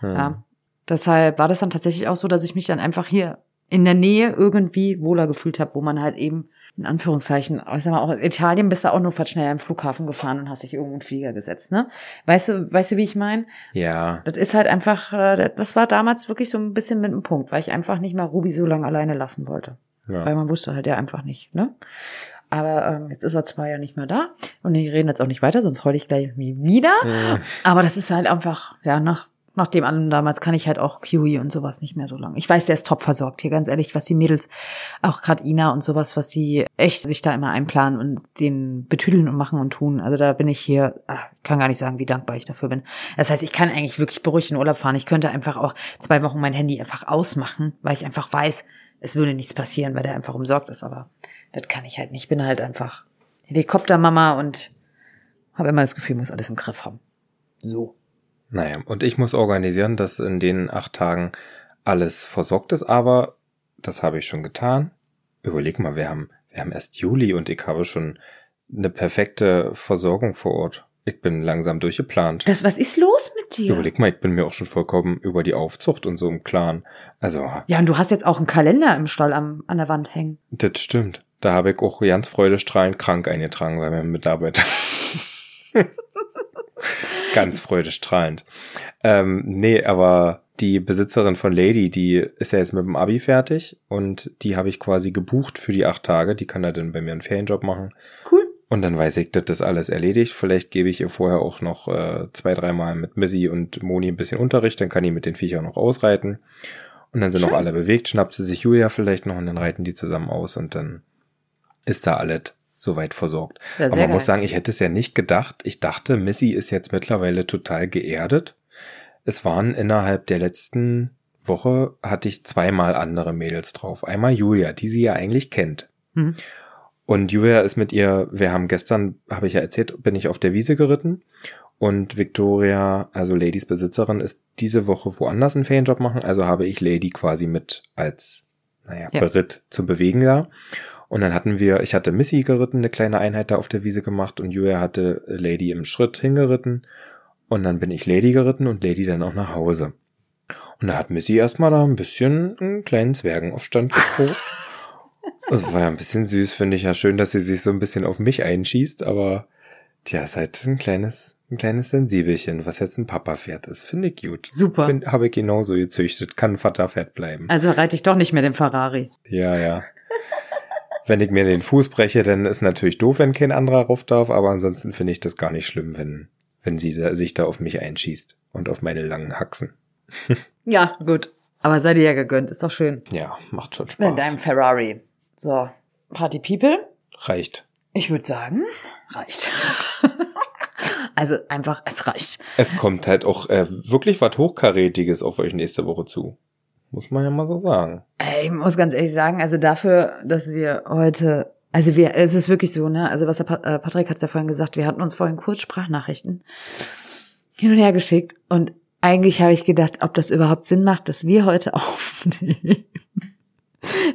Hm. Ja. Deshalb war das dann tatsächlich auch so, dass ich mich dann einfach hier in der Nähe irgendwie wohler gefühlt habe, wo man halt eben in Anführungszeichen, ich sag mal auch in Italien bist du auch nur fast schnell am Flughafen gefahren und hast dich irgendwo in den Flieger gesetzt, ne? Weißt du, weißt du, wie ich meine? Ja, Das ist halt einfach, äh, das war damals wirklich so ein bisschen mit dem Punkt, weil ich einfach nicht mal Ruby so lange alleine lassen wollte. Weil ja. man wusste halt ja einfach nicht, ne? Aber ähm, jetzt ist er zwei Jahre nicht mehr da und die reden jetzt auch nicht weiter, sonst heule ich gleich wieder. Hm. Aber das ist halt einfach, ja, nach, nach dem anderen damals kann ich halt auch Kiwi und sowas nicht mehr so lange. Ich weiß, der ist top versorgt hier, ganz ehrlich, was die Mädels, auch gerade Ina und sowas, was sie echt sich da immer einplanen und den betüdeln und machen und tun. Also da bin ich hier, ah, kann gar nicht sagen, wie dankbar ich dafür bin. Das heißt, ich kann eigentlich wirklich beruhigt in Urlaub fahren. Ich könnte einfach auch zwei Wochen mein Handy einfach ausmachen, weil ich einfach weiß, es würde nichts passieren, weil der einfach umsorgt ist. Aber das kann ich halt nicht. Ich bin halt einfach Helikoptermama und habe immer das Gefühl, muss alles im Griff haben. So. Naja, und ich muss organisieren, dass in den acht Tagen alles versorgt ist, aber das habe ich schon getan. Überleg mal, wir haben, wir haben erst Juli und ich habe schon eine perfekte Versorgung vor Ort. Ich bin langsam durchgeplant. Das, was ist los mit dir? Überleg mal, ich bin mir auch schon vollkommen über die Aufzucht und so im Klaren. Also, Ja, und du hast jetzt auch einen Kalender im Stall am, an der Wand hängen. das stimmt. Da habe ich auch ganz freudestrahlend krank eingetragen, weil mein Mitarbeiter. ganz freudestrahlend. Ähm, nee, aber die Besitzerin von Lady, die ist ja jetzt mit dem Abi fertig und die habe ich quasi gebucht für die acht Tage. Die kann da dann bei mir einen Ferienjob machen. Cool. Und dann weiß ich, dass das alles erledigt. Vielleicht gebe ich ihr vorher auch noch äh, zwei, dreimal mit Missy und Moni ein bisschen Unterricht. Dann kann die mit den Viechern noch ausreiten. Und dann sind Schön. auch alle bewegt. Schnappt sie sich Julia vielleicht noch und dann reiten die zusammen aus und dann ist da alles soweit versorgt. Ja, Aber man muss geil. sagen, ich hätte es ja nicht gedacht. Ich dachte, Missy ist jetzt mittlerweile total geerdet. Es waren innerhalb der letzten Woche hatte ich zweimal andere Mädels drauf. Einmal Julia, die sie ja eigentlich kennt. Hm. Und Julia ist mit ihr, wir haben gestern, habe ich ja erzählt, bin ich auf der Wiese geritten. Und Victoria, also Ladies Besitzerin, ist diese Woche woanders einen Ferienjob machen. Also habe ich Lady quasi mit als, naja, Ja. Beritt zum Bewegen da. Und dann hatten wir, ich hatte Missy geritten, eine kleine Einheit da auf der Wiese gemacht und Julia hatte Lady im Schritt hingeritten. Und dann bin ich Lady geritten und Lady dann auch nach Hause. Und da hat Missy erstmal da ein bisschen einen kleinen Zwergenaufstand geprobt. Das war ja ein bisschen süß, finde ich ja schön, dass sie sich so ein bisschen auf mich einschießt, aber tja, ist halt ein kleines, ein kleines Sensibelchen, was jetzt ein Papa-Pferd ist. Finde ich gut. Super. Find, Habe ich genauso gezüchtet. Kann ein Vaterpferd bleiben. Also reite ich doch nicht mehr den Ferrari. Ja, ja. wenn ich mir den Fuß breche, dann ist natürlich doof, wenn kein anderer rauf darf, aber ansonsten finde ich das gar nicht schlimm, wenn, wenn sie sich da auf mich einschießt und auf meine langen Haxen. Ja, gut. Aber sei dir ja gegönnt, ist doch schön. Ja, macht schon Mit deinem Spaß. Ferrari. So, Party People. Reicht. Ich würde sagen, reicht. also einfach, es reicht. Es kommt halt auch äh, wirklich was Hochkarätiges auf euch nächste Woche zu. Muss man ja mal so sagen. Ich muss ganz ehrlich sagen, also dafür, dass wir heute, also wir, es ist wirklich so, ne? Also was der Pa- äh, Patrick hat ja vorhin gesagt, wir hatten uns vorhin kurz Sprachnachrichten hin und her geschickt und eigentlich habe ich gedacht, ob das überhaupt Sinn macht, dass wir heute aufnehmen.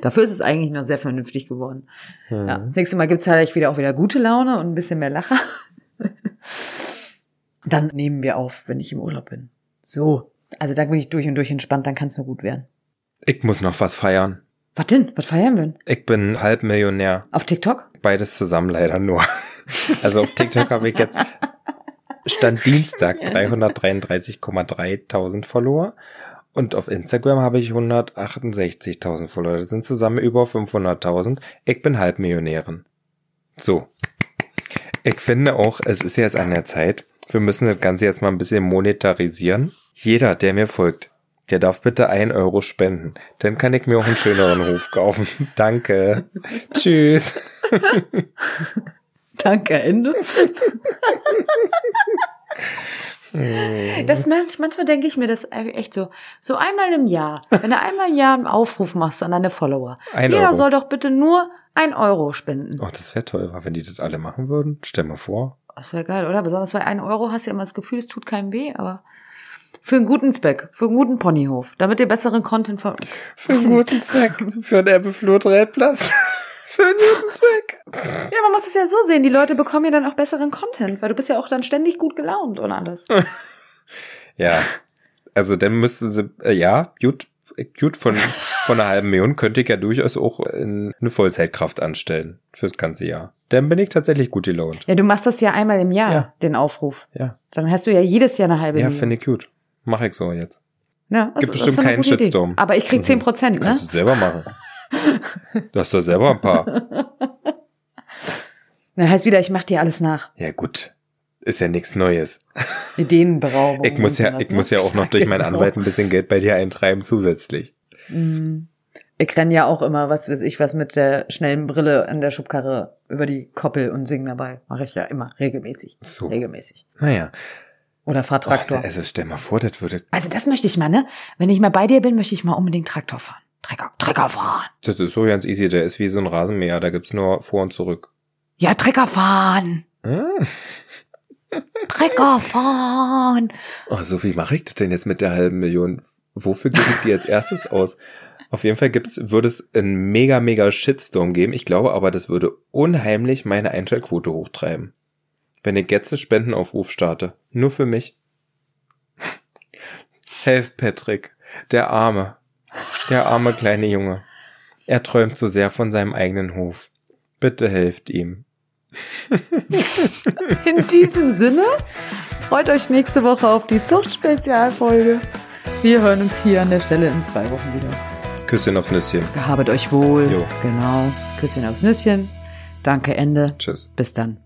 Dafür ist es eigentlich noch sehr vernünftig geworden. Hm. Ja, das nächste Mal gibt's halt wieder auch wieder gute Laune und ein bisschen mehr Lacher. Dann nehmen wir auf, wenn ich im Urlaub bin. So. Also da bin ich durch und durch entspannt, dann kann es nur gut werden. Ich muss noch was feiern. Was denn? Was feiern wir denn? Ich bin Halbmillionär. Auf TikTok? Beides zusammen leider nur. Also auf TikTok habe ich jetzt Stand Dienstag 333,3 tausend Follower. Und auf Instagram habe ich 168.000 Follower. Das sind zusammen über 500.000. Ich bin Halbmillionärin. So. Ich finde auch, es ist jetzt an der Zeit. Wir müssen das Ganze jetzt mal ein bisschen monetarisieren. Jeder, der mir folgt, der darf bitte ein Euro spenden. Dann kann ich mir auch einen schöneren Hof kaufen. Danke. Tschüss. Danke, Ende. Das manch, manchmal denke ich mir das echt so, so einmal im Jahr, wenn du einmal im Jahr einen Aufruf machst an deine Follower, Ein jeder Euro. soll doch bitte nur ein Euro spenden. Oh, das wäre toll, wenn die das alle machen würden. Stell mal vor. Das wäre geil, oder? Besonders bei ein Euro hast du ja immer das Gefühl, es tut keinem weh, aber für einen guten Zweck, für einen guten Ponyhof, damit ihr besseren Content ver Für einen guten Zweck. Für einen Ebbeflut-Reitplatz. Für einen guten Zweck. Ja, man muss es ja so sehen, die Leute bekommen ja dann auch besseren Content, weil du bist ja auch dann ständig gut gelaunt und alles. Ja. Also dann müssten sie, äh, ja, gut, gut von, von einer halben Million könnte ich ja durchaus auch in eine Vollzeitkraft anstellen. Fürs ganze Jahr. Dann bin ich tatsächlich gut gelaunt. Ja, du machst das ja einmal im Jahr, Ja. den Aufruf. Ja. Dann hast du ja jedes Jahr eine halbe Ja, Million. finde ich gut. Mach ich so jetzt. Ja, das, Gibt das bestimmt ist eine keinen gute Idee. Shitstorm. Aber ich krieg. 10 Prozent, ne? Kannst du selber machen. Du hast doch selber ein paar. Na, heißt wieder, ich mach dir alles nach. Ja, gut. Ist ja nichts Neues. Ideenberaubung. Ich muss ja, ich ne? muss ja auch noch durch meinen Genau. Anwalt ein bisschen Geld bei dir eintreiben zusätzlich. Mhm. Ich renn ja auch immer, was weiß ich, was mit der schnellen Brille an der Schubkarre über die Koppel und sing dabei. Mache ich ja immer, regelmäßig. So. Regelmäßig. Naja. Oder fahr Traktor. Oh, also stell mal vor, das würde, Also das möchte ich mal, ne? Wenn ich mal bei dir bin, möchte ich mal unbedingt Traktor fahren. Trecker, Trecker fahren. das ist so ganz easy. Der ist wie so ein Rasenmäher. Da gibt's nur vor und zurück. Ja, Trecker fahren. Hm. Trecker fahren. Oh, so wie mache ich das denn jetzt mit der halben Million? Wofür gebe ich die als erstes aus? Auf jeden Fall gibt's, würde es einen mega, mega Shitstorm geben. Ich glaube aber, das würde unheimlich meine Einschaltquote hochtreiben. Wenn ich jetzt einen Spendenaufruf starte. Nur für mich. Helf Patrick. Der Arme. Der arme kleine Junge. Er träumt so sehr von seinem eigenen Hof. Bitte helft ihm. In diesem Sinne, freut euch nächste Woche auf die Zuchtspezialfolge. Wir hören uns hier an der Stelle in zwei Wochen wieder. Küsschen aufs Nüsschen. Gehabet euch wohl. Jo. Genau. Küsschen aufs Nüsschen. Danke, Ende. Tschüss. Bis dann.